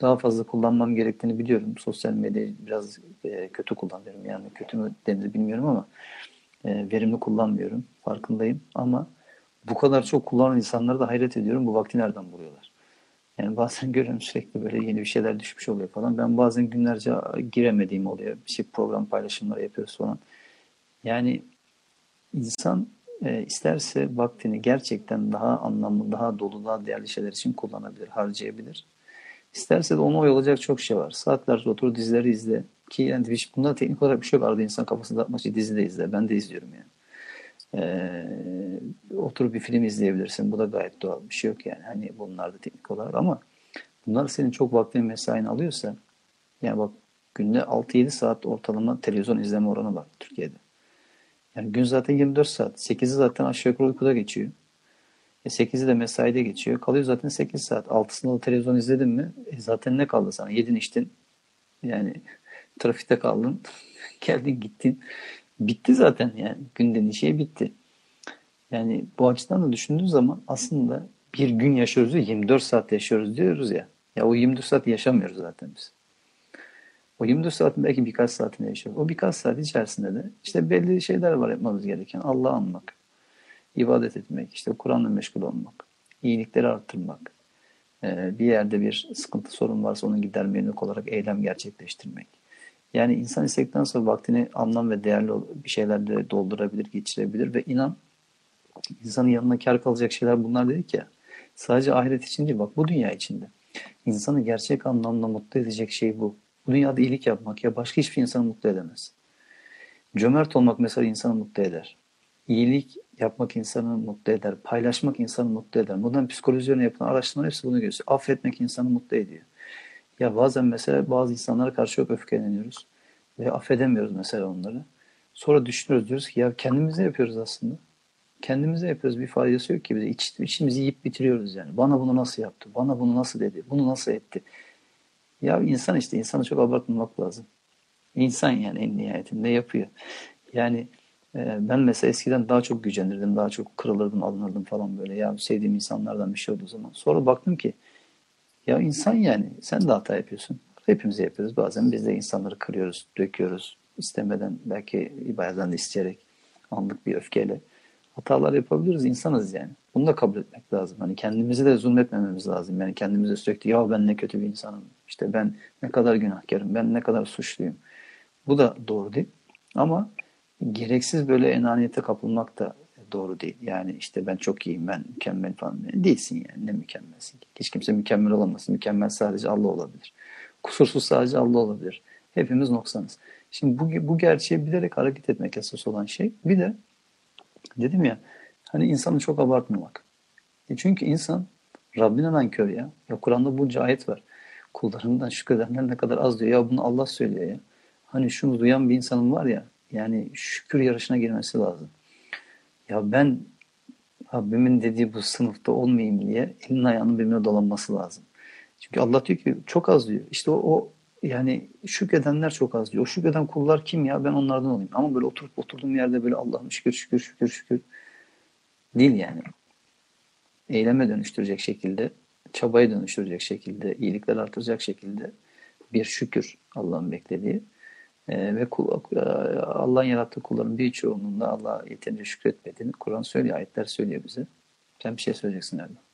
daha fazla kullanmam gerektiğini biliyorum. Sosyal medyayı biraz e, kötü kullanıyorum. Yani kötü mü denir bilmiyorum ama e, verimli kullanmıyorum. Farkındayım. Ama bu kadar çok kullanan insanlara da hayret ediyorum. Bu vakti nereden buluyorlar? Yani bazen görüyorum sürekli böyle yeni bir şeyler düşmüş oluyor falan. Ben bazen günlerce giremediğim oluyor. Bir şey program paylaşımları yapıyoruz falan. Yani insan e, isterse vaktini gerçekten daha anlamlı, daha dolu, daha değerli şeyler için kullanabilir, harcayabilir. İsterse de ona oy olacak çok şey var. Saatlerce otur dizileri izle. Ki yani hiç bunda teknik olarak bir şey yok. Arada insan kafasında atmak dizi de izle. Ben de izliyorum yani. Ee, oturup bir film izleyebilirsin. Bu da gayet doğal bir şey yok yani. Hani bunlar da teknik olarak ama bunlar senin çok vaktini mesaini alıyorsa yani bak günde 6-7 saat ortalama televizyon izleme oranı var Türkiye'de. Yani gün zaten 24 saat. 8'i zaten aşağı yukarı uykuda geçiyor. E 8'i de mesaide geçiyor. Kalıyor zaten 8 saat. 6'sında da televizyon izledin mi? E zaten ne kaldı sana? Yedin içtin. Yani trafikte kaldın. Geldin gittin. Bitti zaten yani. Gündenin şey bitti. Yani bu açıdan da düşündüğün zaman aslında bir gün yaşıyoruz ya 24 saat yaşıyoruz diyoruz ya. Ya o 24 saat yaşamıyoruz zaten biz. O 24 saatin belki birkaç saatini yaşıyor. O birkaç saat içerisinde de işte belli şeyler var yapmamız gereken. Allah'ı anmak, ibadet etmek, işte Kur'an'la meşgul olmak, iyilikleri arttırmak, bir yerde bir sıkıntı sorun varsa onu gidermeye yönelik olarak eylem gerçekleştirmek. Yani insan istekten sonra vaktini anlam ve değerli bir şeylerle doldurabilir, geçirebilir ve inan insanın yanına kar kalacak şeyler bunlar dedik ya. Sadece ahiret için değil bak bu dünya içinde. İnsanı gerçek anlamda mutlu edecek şey bu. Bu dünyada iyilik yapmak ya başka hiçbir insanı mutlu edemez. Cömert olmak mesela insanı mutlu eder. İyilik yapmak insanı mutlu eder. Paylaşmak insanı mutlu eder. Modern psikoloji üzerine yapılan araştırmalar hepsi bunu gösteriyor. Affetmek insanı mutlu ediyor. Ya bazen mesela bazı insanlara karşı çok öfkeleniyoruz. Ve affedemiyoruz mesela onları. Sonra düşünüyoruz diyoruz ki ya kendimize yapıyoruz aslında. Kendimize yapıyoruz bir faydası yok ki bize. İç, içimizi yiyip bitiriyoruz yani. Bana bunu nasıl yaptı? Bana bunu nasıl dedi? Bunu nasıl etti? Ya insan işte insanı çok abartmamak lazım. İnsan yani en nihayetinde yapıyor. Yani e, ben mesela eskiden daha çok gücenirdim, daha çok kırılırdım, alınırdım falan böyle. Ya sevdiğim insanlardan bir şey olduğu zaman. Sonra baktım ki ya insan yani sen de hata yapıyorsun. Hepimiz yapıyoruz. Bazen biz de insanları kırıyoruz, döküyoruz. istemeden belki bazen de isteyerek anlık bir öfkeyle hatalar yapabiliriz. insanız yani. Bunu da kabul etmek lazım. Hani kendimizi de zulmetmememiz lazım. Yani kendimize sürekli ya ben ne kötü bir insanım. İşte ben ne kadar günahkarım. Ben ne kadar suçluyum. Bu da doğru değil. Ama gereksiz böyle enaniyete kapılmak da doğru değil. Yani işte ben çok iyiyim, ben mükemmel falan. Değilsin yani. Ne mükemmelsin ki? Hiç kimse mükemmel olamaz. Mükemmel sadece Allah olabilir. Kusursuz sadece Allah olabilir. Hepimiz noksanız. Şimdi bu, bu gerçeği bilerek hareket etmek esas olan şey. Bir de dedim ya hani insanı çok abartmamak. E çünkü insan Rabbine nankör ya. Ya Kur'an'da bunca ayet var. Kullarından şükredenler ne kadar az diyor. Ya bunu Allah söylüyor ya. Hani şunu duyan bir insanın var ya yani şükür yarışına girmesi lazım. Ya ben Rabbimin dediği bu sınıfta olmayayım diye elin ayağının birbirine dolanması lazım. Çünkü Allah diyor ki çok az diyor. İşte o, o yani şükredenler çok az diyor. O şükreden kullar kim ya ben onlardan olayım. Ama böyle oturup oturduğum yerde böyle Allah'ım şükür şükür şükür şükür değil yani. Eyleme dönüştürecek şekilde, çabaya dönüştürecek şekilde, iyilikler artıracak şekilde bir şükür Allah'ın beklediği. Ee, ve kul, e, Allah'ın yarattığı kulların bir çoğunluğunda Allah'a yeterince şükretmediğini Kur'an söylüyor, ayetler söylüyor bize. Sen bir şey söyleyeceksin Erdoğan.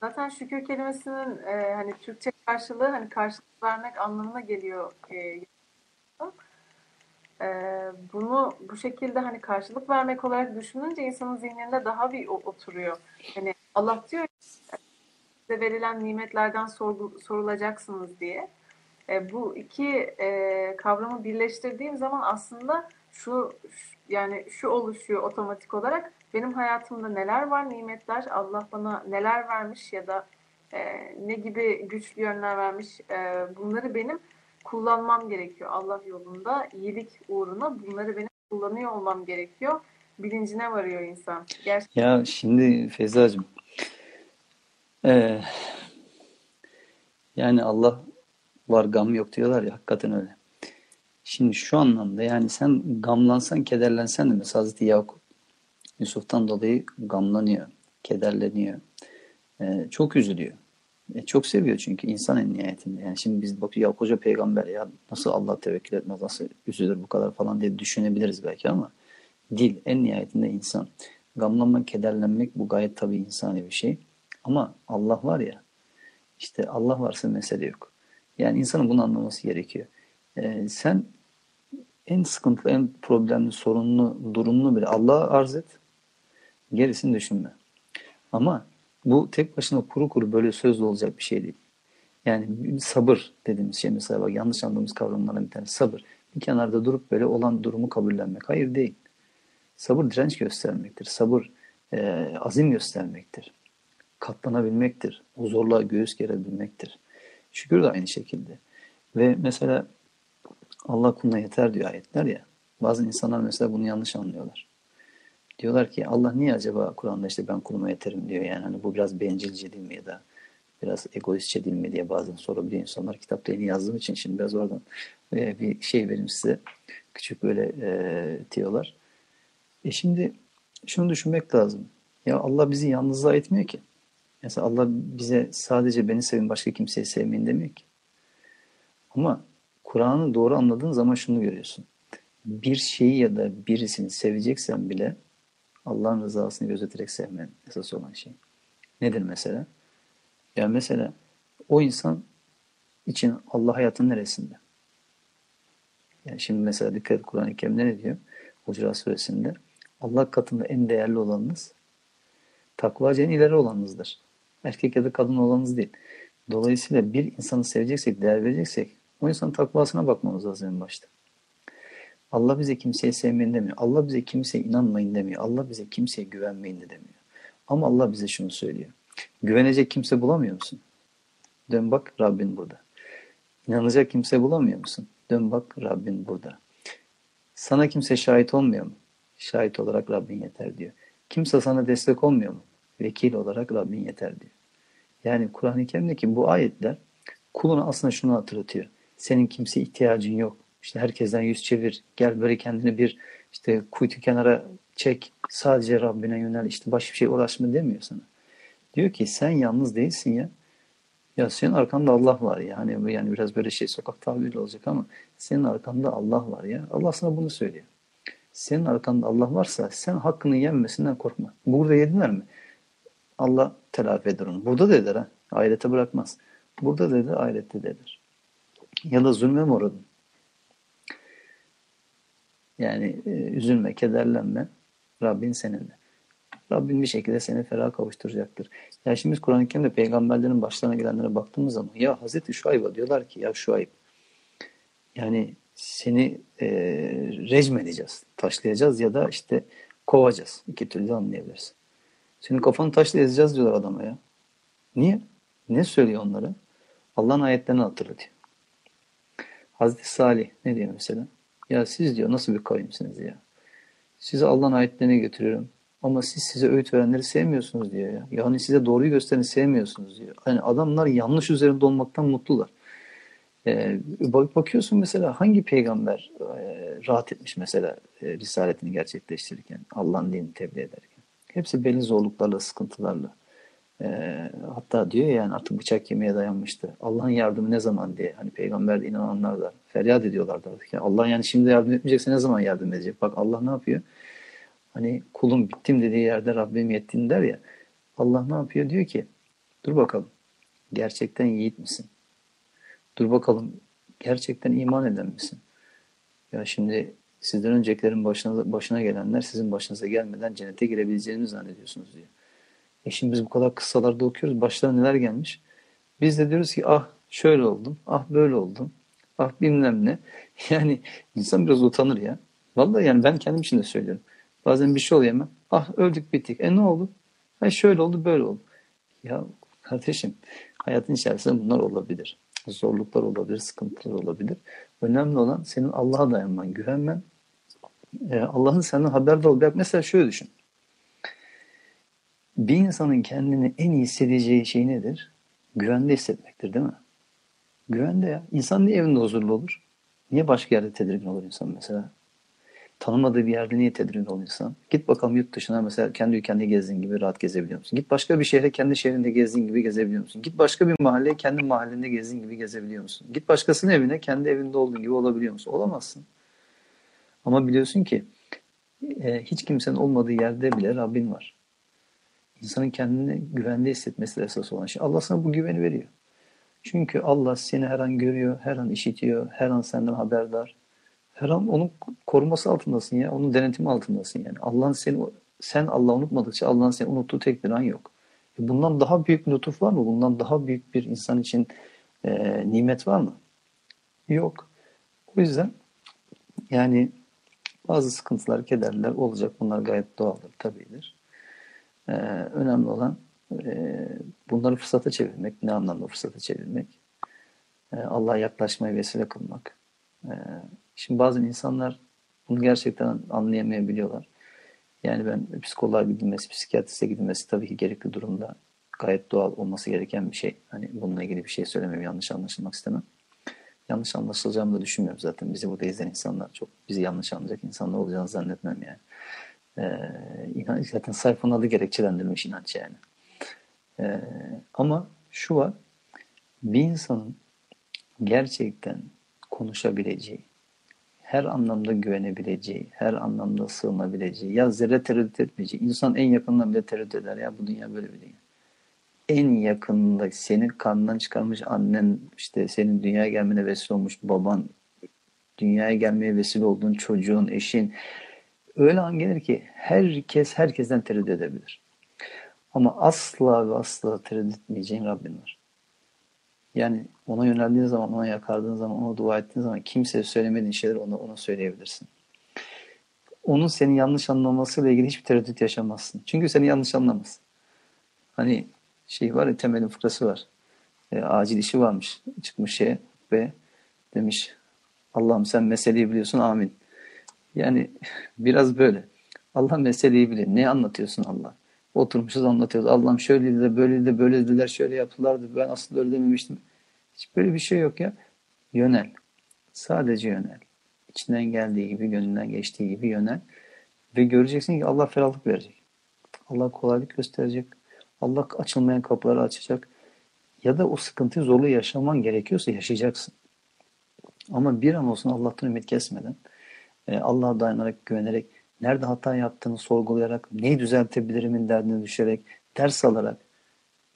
Zaten şükür kelimesinin e, hani Türkçe karşılığı hani karşılık vermek anlamına geliyor. E, e, bunu bu şekilde hani karşılık vermek olarak düşününce insanın zihninde daha bir oturuyor. Hani Allah diyor size verilen nimetlerden sorulacaksınız diye. E, bu iki e, kavramı birleştirdiğim zaman aslında şu, şu yani şu oluşuyor otomatik olarak benim hayatımda neler var nimetler Allah bana neler vermiş ya da e, ne gibi güçlü yönler vermiş e, bunları benim kullanmam gerekiyor Allah yolunda iyilik uğruna bunları benim kullanıyor olmam gerekiyor bilincine varıyor insan. Gerçekten. Ya şimdi Feyza'cığım ee, yani Allah var gam yok diyorlar ya hakikaten öyle. Şimdi şu anlamda yani sen gamlansan kederlensen de mesela Hazreti Yakup Yusuf'tan dolayı gamlanıyor, kederleniyor. Ee, çok üzülüyor. E, çok seviyor çünkü insan en nihayetinde. Yani şimdi biz bakıyor ya koca peygamber ya nasıl Allah tevekkül etmez, nasıl üzülür bu kadar falan diye düşünebiliriz belki ama dil en nihayetinde insan. Gamlanmak, kederlenmek bu gayet tabii insani bir şey. Ama Allah var ya işte Allah varsa mesele yok. Yani insanın bunu anlaması gerekiyor. Ee, sen en sıkıntılı, en problemli, sorunlu, durumlu bile Allah'a arz et. Gerisini düşünme. Ama bu tek başına kuru kuru böyle sözlü olacak bir şey değil. Yani sabır dediğimiz şey mesela bak yanlış anladığımız kavramlardan bir tanesi sabır. Bir kenarda durup böyle olan durumu kabullenmek. Hayır değil. Sabır direnç göstermektir. Sabır e, azim göstermektir. Katlanabilmektir. O zorluğa göğüs gerebilmektir. Şükür de aynı şekilde. Ve mesela Allah kuluna yeter diyor ayetler ya. Bazı insanlar mesela bunu yanlış anlıyorlar. Diyorlar ki Allah niye acaba Kur'an'da işte ben kuluma yeterim diyor yani hani bu biraz bencilce değil mi ya da biraz egoistçe değil mi diye bazen sorabiliyor insanlar. Kitapta yeni yazdığım için şimdi biraz oradan e, bir şey vereyim size. Küçük böyle e, diyorlar. E şimdi şunu düşünmek lazım. Ya Allah bizi yalnızlığa etmiyor ki. Mesela Allah bize sadece beni sevin başka kimseyi sevmeyin demiyor ki. Ama Kur'an'ı doğru anladığın zaman şunu görüyorsun. Bir şeyi ya da birisini seveceksen bile Allah'ın rızasını gözeterek sevmen esas olan şey. Nedir mesela? Ya mesela o insan için Allah hayatın neresinde? Yani şimdi mesela dikkat et Kur'an-ı Kerim'de ne diyor? Hucurat suresinde Allah katında en değerli olanınız takvaca en ileri olanınızdır. Erkek ya da kadın olanınız değil. Dolayısıyla bir insanı seveceksek, değer vereceksek o insanın takvasına bakmamız lazım en başta. Allah bize kimseyi sevmeyin demiyor. Allah bize kimseye inanmayın demiyor. Allah bize kimseye güvenmeyin de demiyor. Ama Allah bize şunu söylüyor. Güvenecek kimse bulamıyor musun? Dön bak Rabbin burada. İnanacak kimse bulamıyor musun? Dön bak Rabbin burada. Sana kimse şahit olmuyor mu? Şahit olarak Rabbin yeter diyor. Kimse sana destek olmuyor mu? Vekil olarak Rabbin yeter diyor. Yani Kur'an-ı Kerim'deki bu ayetler kuluna aslında şunu hatırlatıyor. Senin kimse ihtiyacın yok. İşte herkesten yüz çevir. Gel böyle kendini bir işte kuytu kenara çek. Sadece Rabbine yönel. İşte başka bir şey uğraşma demiyor sana. Diyor ki sen yalnız değilsin ya. Ya senin arkanda Allah var ya. Hani yani biraz böyle şey sokak tabiri olacak ama senin arkanda Allah var ya. Allah sana bunu söylüyor. Senin arkanda Allah varsa sen hakkını yenmesinden korkma. Burada yediler mi? Allah telafi eder onu. Burada da eder ha. Ahirete bırakmaz. Burada da eder, ahirette de eder. Ya da zulme mi uğradın? Yani e, üzülme, kederlenme. Rabbin seninle. Rabbin bir şekilde seni ferah kavuşturacaktır. Ya şimdi Kur'an-ı Kerim'de peygamberlerin başlarına gelenlere baktığımız zaman ya Hazreti Şuayb'a diyorlar ki ya Şuayb yani seni e, recm edeceğiz, taşlayacağız ya da işte kovacağız. İki türlü anlayabilirsin. Senin kafanı taşla ezeceğiz diyorlar adama ya. Niye? Ne söylüyor onlara? Allah'ın ayetlerini hatırlatıyor. Hazreti Salih ne diyor mesela? Ya siz diyor nasıl bir kavimsiniz ya? Sizi Allah'ın ayetlerine götürüyorum. Ama siz size öğüt verenleri sevmiyorsunuz diyor ya. Yani size doğruyu göstereni sevmiyorsunuz diyor. Yani adamlar yanlış üzerinde olmaktan mutlular. Ee, bakıyorsun mesela hangi peygamber e, rahat etmiş mesela e, risaletini gerçekleştirirken, Allah'ın dinini tebliğ ederken. Hepsi belli zorluklarla, sıkıntılarla. E, hatta diyor ya yani artık bıçak kemiğe dayanmıştı. Allah'ın yardımı ne zaman diye. Hani peygamberde inananlar da feryat ediyorlardı artık. Yani Allah yani şimdi yardım etmeyecekse ne zaman yardım edecek? Bak Allah ne yapıyor? Hani kulum bittim dediği yerde Rabbim yettin der ya. Allah ne yapıyor? Diyor ki dur bakalım gerçekten yiğit misin? Dur bakalım gerçekten iman eden misin? Ya şimdi sizden öncekilerin başına, başına gelenler sizin başınıza gelmeden cennete girebileceğinizi zannediyorsunuz diyor. E şimdi biz bu kadar kıssalarda okuyoruz. Başlarına neler gelmiş? Biz de diyoruz ki ah şöyle oldum, ah böyle oldum, ah bilmem ne. Yani insan biraz utanır ya. Vallahi yani ben kendim için de söylüyorum. Bazen bir şey oluyor hemen. Ah öldük bittik. E ne oldu? Ha şöyle oldu böyle oldu. Ya kardeşim hayatın içerisinde bunlar olabilir. Zorluklar olabilir, sıkıntılar olabilir. Önemli olan senin Allah'a dayanman, güvenmen. Ee, Allah'ın senden haberdar olacak. Mesela şöyle düşün. Bir insanın kendini en iyi hissedeceği şey nedir? Güvende hissetmektir değil mi? Güvende ya. İnsan niye evinde huzurlu olur? Niye başka yerde tedirgin olur insan mesela? Tanımadığı bir yerde niye tedirgin olur insan? Git bakalım yurt dışına mesela kendi ülkende gezdiğin gibi rahat gezebiliyor musun? Git başka bir şehre kendi şehrinde gezdiğin gibi gezebiliyor musun? Git başka bir mahalleye kendi mahallende gezdiğin gibi gezebiliyor musun? Git başkasının evine kendi evinde olduğun gibi olabiliyor musun? Olamazsın. Ama biliyorsun ki e, hiç kimsenin olmadığı yerde bile Rabbin var. İnsanın kendini güvende hissetmesi de esas olan şey. Allah sana bu güveni veriyor. Çünkü Allah seni her an görüyor, her an işitiyor, her an senden haberdar. Her an onun koruması altındasın ya, onun denetimi altındasın yani. Allah'ın seni sen Allah'ı unutmadıkça Allah'ın seni unuttuğu tek bir an yok. E bundan daha büyük bir lütuf var mı? Bundan daha büyük bir insan için e, nimet var mı? Yok. O yüzden yani bazı sıkıntılar, kederler olacak. Bunlar gayet doğaldır, tabidir. Ee, önemli olan e, bunları fırsata çevirmek. Ne anlamda fırsata çevirmek? Ee, Allah'a yaklaşmayı vesile kılmak. Ee, şimdi bazı insanlar bunu gerçekten anlayamayabiliyorlar. Yani ben psikoloğa gidilmesi, psikiyatriste gidilmesi tabii ki gerekli durumda gayet doğal olması gereken bir şey. Hani bununla ilgili bir şey söylemem, yanlış anlaşılmak istemem. Yanlış anlaşılacağımı da düşünmüyorum zaten. Bizi burada izleyen insanlar çok bizi yanlış anlayacak insanlar olacağını zannetmem yani. Ee, inanç zaten sayfanın adı gerekçelendirilmiş inanç yani. Ee, ama şu var, bir insanın gerçekten konuşabileceği, her anlamda güvenebileceği, her anlamda sığınabileceği, ya zerre tereddüt etmeyeceği, insan en yakından bile tereddüt eder ya bu dünya böyle bir dünya. En yakınında senin karnından çıkarmış annen, işte senin dünyaya gelmene vesile olmuş baban, dünyaya gelmeye vesile olduğun çocuğun, eşin, öyle an gelir ki herkes herkesten tereddüt edebilir. Ama asla ve asla tereddüt etmeyeceğin Rabbin var. Yani ona yöneldiğin zaman, ona yakardığın zaman, ona dua ettiğin zaman kimseye söylemediğin şeyleri ona, ona söyleyebilirsin. Onun seni yanlış anlamasıyla ilgili hiçbir tereddüt yaşamazsın. Çünkü seni yanlış anlamaz. Hani şey var ya temelin fıkrası var. E, acil işi varmış. Çıkmış şey ve demiş Allah'ım sen meseleyi biliyorsun amin. Yani biraz böyle. Allah meseleyi bilir. Ne anlatıyorsun Allah? Oturmuşuz anlatıyoruz. Allah'ım şöyle de böyle de böyle dediler şöyle yaptılardı. Ben aslında öyle dememiştim. Hiç böyle bir şey yok ya. Yönel. Sadece yönel. İçinden geldiği gibi, gönlünden geçtiği gibi yönel. Ve göreceksin ki Allah ferahlık verecek. Allah kolaylık gösterecek. Allah açılmayan kapıları açacak. Ya da o sıkıntıyı zorlu yaşaman gerekiyorsa yaşayacaksın. Ama bir an olsun Allah'tan ümit kesmeden, e, Allah'a dayanarak, güvenerek, nerede hata yaptığını sorgulayarak, neyi düzeltebilirimin derdine düşerek, ders alarak.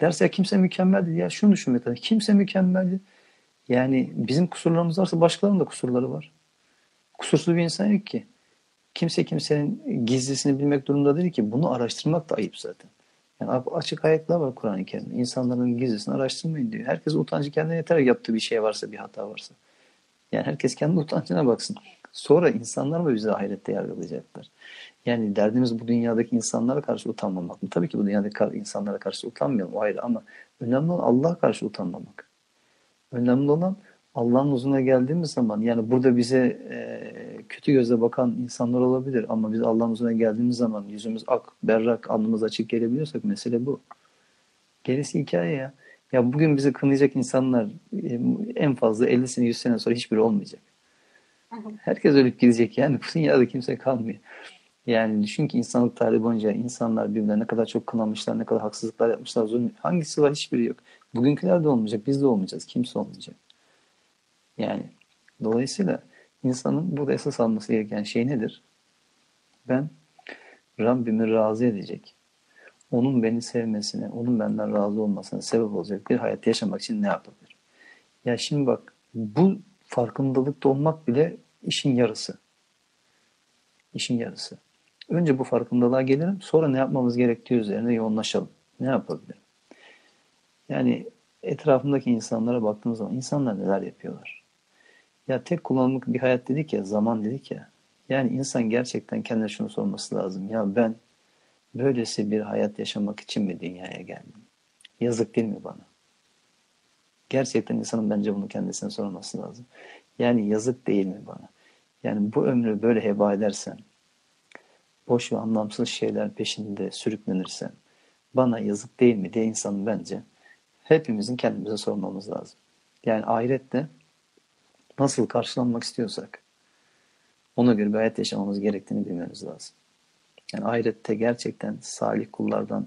Ders ya kimse mükemmel değil. Ya şunu düşünmek lazım. Kimse mükemmel değil. Yani bizim kusurlarımız varsa başkalarının da kusurları var. Kusursuz bir insan yok ki. Kimse kimsenin gizlisini bilmek durumunda değil ki. Bunu araştırmak da ayıp zaten. Yani açık ayetler var Kur'an-ı Kerim'de. İnsanların gizlisini araştırmayın diyor. Herkes utancı kendine yeter yaptığı bir şey varsa, bir hata varsa. Yani herkes kendi utancına baksın. Sonra insanlar mı bizi ahirette yargılayacaklar? Yani derdimiz bu dünyadaki insanlara karşı utanmamak mı? Tabii ki bu dünyadaki insanlara karşı utanmayalım o ayrı ama önemli olan Allah'a karşı utanmamak. Önemli olan Allah'ın huzuruna geldiğimiz zaman yani burada bize e, kötü gözle bakan insanlar olabilir ama biz Allah'ın huzuruna geldiğimiz zaman yüzümüz ak, berrak, alnımız açık gelebiliyorsak mesele bu. Gerisi hikaye ya. Ya bugün bizi kınayacak insanlar e, en fazla 50 sene 100 sene sonra hiçbiri olmayacak. Herkes ölüp gidecek yani. Bu dünyada kimse kalmıyor. Yani düşün ki insanlık tarihi boyunca insanlar birbirlerine ne kadar çok kınamışlar, ne kadar haksızlıklar yapmışlar. Zulüm. Hangisi var? Hiçbiri yok. Bugünküler de olmayacak, biz de olmayacağız. Kimse olmayacak. Yani dolayısıyla insanın burada esas alması gereken şey nedir? Ben Rabbimi razı edecek, onun beni sevmesine, onun benden razı olmasına sebep olacak bir hayat yaşamak için ne yapabilirim? Ya şimdi bak bu farkındalıkta olmak bile işin yarısı. İşin yarısı. Önce bu farkındalığa gelelim, sonra ne yapmamız gerektiği üzerine yoğunlaşalım. Ne yapabilirim? Yani etrafımdaki insanlara baktığımız zaman insanlar neler yapıyorlar? Ya tek kullanımlık bir hayat dedik ya, zaman dedik ya. Yani insan gerçekten kendine şunu sorması lazım. Ya ben böylesi bir hayat yaşamak için mi dünyaya geldim? Yazık değil mi bana? Gerçekten insanın bence bunu kendisine sorması lazım. Yani yazık değil mi bana? Yani bu ömrü böyle heba edersen, boş ve anlamsız şeyler peşinde sürüklenirsen, bana yazık değil mi diye insanın bence hepimizin kendimize sormamız lazım. Yani ahirette nasıl karşılanmak istiyorsak ona göre bir hayat yaşamamız gerektiğini bilmemiz lazım. Yani ahirette gerçekten salih kullardan,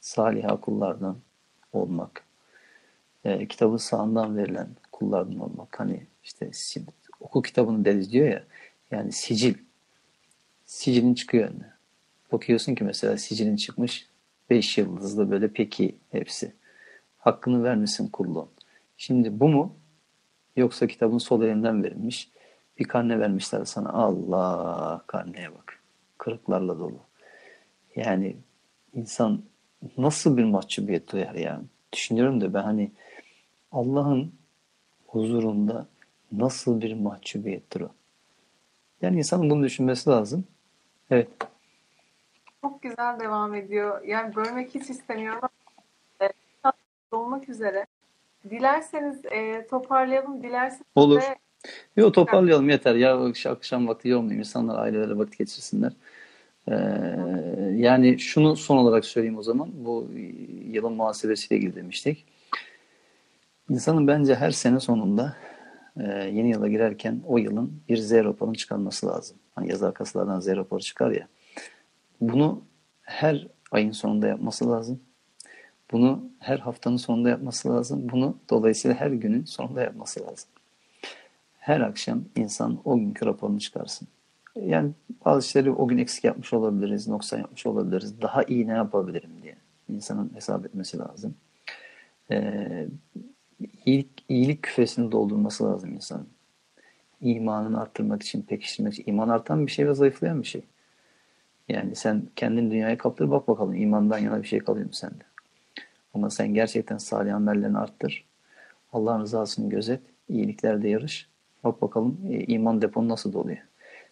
saliha kullardan olmak, e, kitabı sağından verilen kullardan olmak. Hani işte oku kitabını deriz diyor ya, yani sicil, sicilin çıkıyor önüne. Bakıyorsun ki mesela sicilin çıkmış, beş yıldızlı böyle peki hepsi. Hakkını vermişsin kulluğun. Şimdi bu mu? Yoksa kitabın sol elinden verilmiş. Bir karne vermişler sana. Allah karneye bak. Kırıklarla dolu. Yani insan nasıl bir mahcubiyet duyar yani. Düşünüyorum da ben hani Allah'ın huzurunda nasıl bir mahcubiyettir o. Yani insanın bunu düşünmesi lazım. Evet. Çok güzel devam ediyor. Yani bölmek hiç istemiyorum. Olmak üzere. Dilerseniz e, toparlayalım. Dilerseniz Olur. de... Yok toparlayalım yeter. Ya akşam vakti yormayayım. İnsanlar ailelerle vakit geçirsinler. Ee, yani şunu son olarak söyleyeyim o zaman. Bu yılın muhasebesiyle ilgili demiştik. İnsanın bence her sene sonunda e, yeni yıla girerken o yılın bir Z raporunu çıkarması lazım. Hani yazı arkasılardan Z raporu çıkar ya. Bunu her ayın sonunda yapması lazım. Bunu her haftanın sonunda yapması lazım. Bunu dolayısıyla her günün sonunda yapması lazım. Her akşam insan o günkü raporunu çıkarsın. Yani bazı şeyleri o gün eksik yapmış olabiliriz, noksan yapmış olabiliriz. Daha iyi ne yapabilirim diye insanın hesap etmesi lazım. Ee, iyilik, iyilik küfesini doldurması lazım insanın. İmanını arttırmak için, pekiştirmek için. İman artan bir şey ve zayıflayan bir şey. Yani sen kendin dünyaya kaptır bak bakalım imandan yana bir şey kalıyor mu sende? Ama sen gerçekten salih amellerini arttır. Allah'ın rızasını gözet. iyiliklerde yarış. Bak bakalım e, iman depon nasıl doluyor.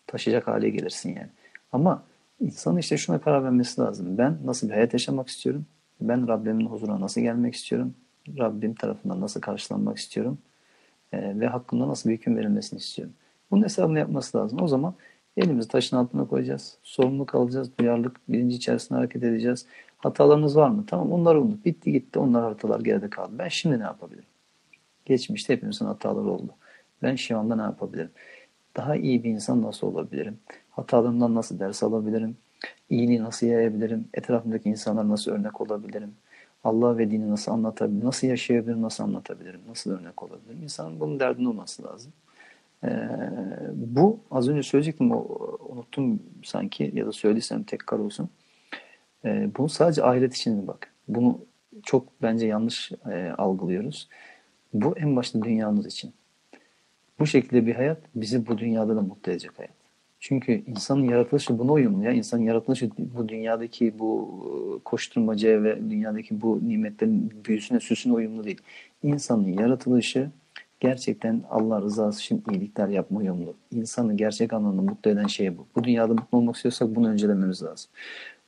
Taşıyacak hale gelirsin yani. Ama insanın işte şuna karar vermesi lazım. Ben nasıl bir hayat yaşamak istiyorum? Ben Rabbimin huzuruna nasıl gelmek istiyorum? Rabbim tarafından nasıl karşılanmak istiyorum? E, ve hakkında nasıl bir hüküm verilmesini istiyorum? Bunun hesabını yapması lazım. O zaman Elimizi taşın altına koyacağız. Sorumluluk alacağız. Duyarlılık bilinci içerisinde hareket edeceğiz. Hatalarınız var mı? Tamam onları unut. Bitti gitti. Onlar hatalar geride kaldı. Ben şimdi ne yapabilirim? Geçmişte hepimizin hataları oldu. Ben şu anda ne yapabilirim? Daha iyi bir insan nasıl olabilirim? Hatalarımdan nasıl ders alabilirim? İyiliği nasıl yayabilirim? Etrafımdaki insanlara nasıl örnek olabilirim? Allah ve dini nasıl anlatabilirim? Nasıl yaşayabilirim? Nasıl anlatabilirim? Nasıl örnek olabilirim? İnsanın bunun derdinde olması lazım. Ee, bu az önce söyleyecektim o, unuttum sanki ya da söylediysem tekrar olsun. Ee, bunu sadece ahiret için mi bak? Bunu çok bence yanlış e, algılıyoruz. Bu en başta dünyamız için. Bu şekilde bir hayat bizi bu dünyada da mutlu edecek hayat. Çünkü insanın yaratılışı buna uyumlu ya. İnsanın yaratılışı bu dünyadaki bu koşturmacaya ve dünyadaki bu nimetlerin büyüsüne, süsüne uyumlu değil. İnsanın yaratılışı gerçekten Allah rızası için iyilikler yapma uyumlu. İnsanı gerçek anlamda mutlu eden şey bu. Bu dünyada mutlu olmak istiyorsak bunu öncelememiz lazım.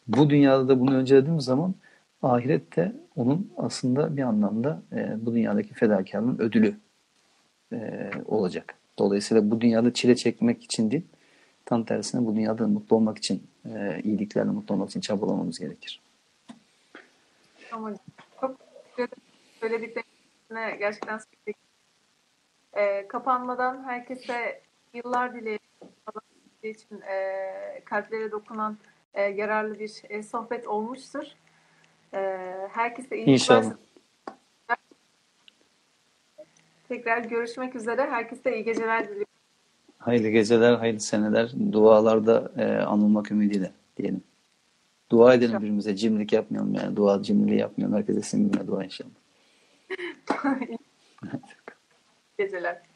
Bu dünyada da bunu öncelediğimiz zaman ahirette onun aslında bir anlamda e, bu dünyadaki fedakarlığın ödülü e, olacak. Dolayısıyla bu dünyada çile çekmek için değil, tam tersine bu dünyada mutlu olmak için, e, iyiliklerle mutlu olmak için çabalamamız gerekir. Ama çok söylediklerine gerçekten sevdik. E, kapanmadan herkese yıllar dileyelim. için e, kalplere dokunan e, yararlı bir e, sohbet olmuştur. E, herkese iyi İnşallah. Tekrar görüşmek üzere. Herkese iyi geceler diliyorum. Hayırlı geceler, hayırlı seneler. Dualarda e, anılmak ümidiyle diyelim. Dua edelim inşallah. birbirimize. Cimrilik yapmayalım yani. Dua cimriliği yapmayalım. Herkese sinirle dua inşallah. geceler.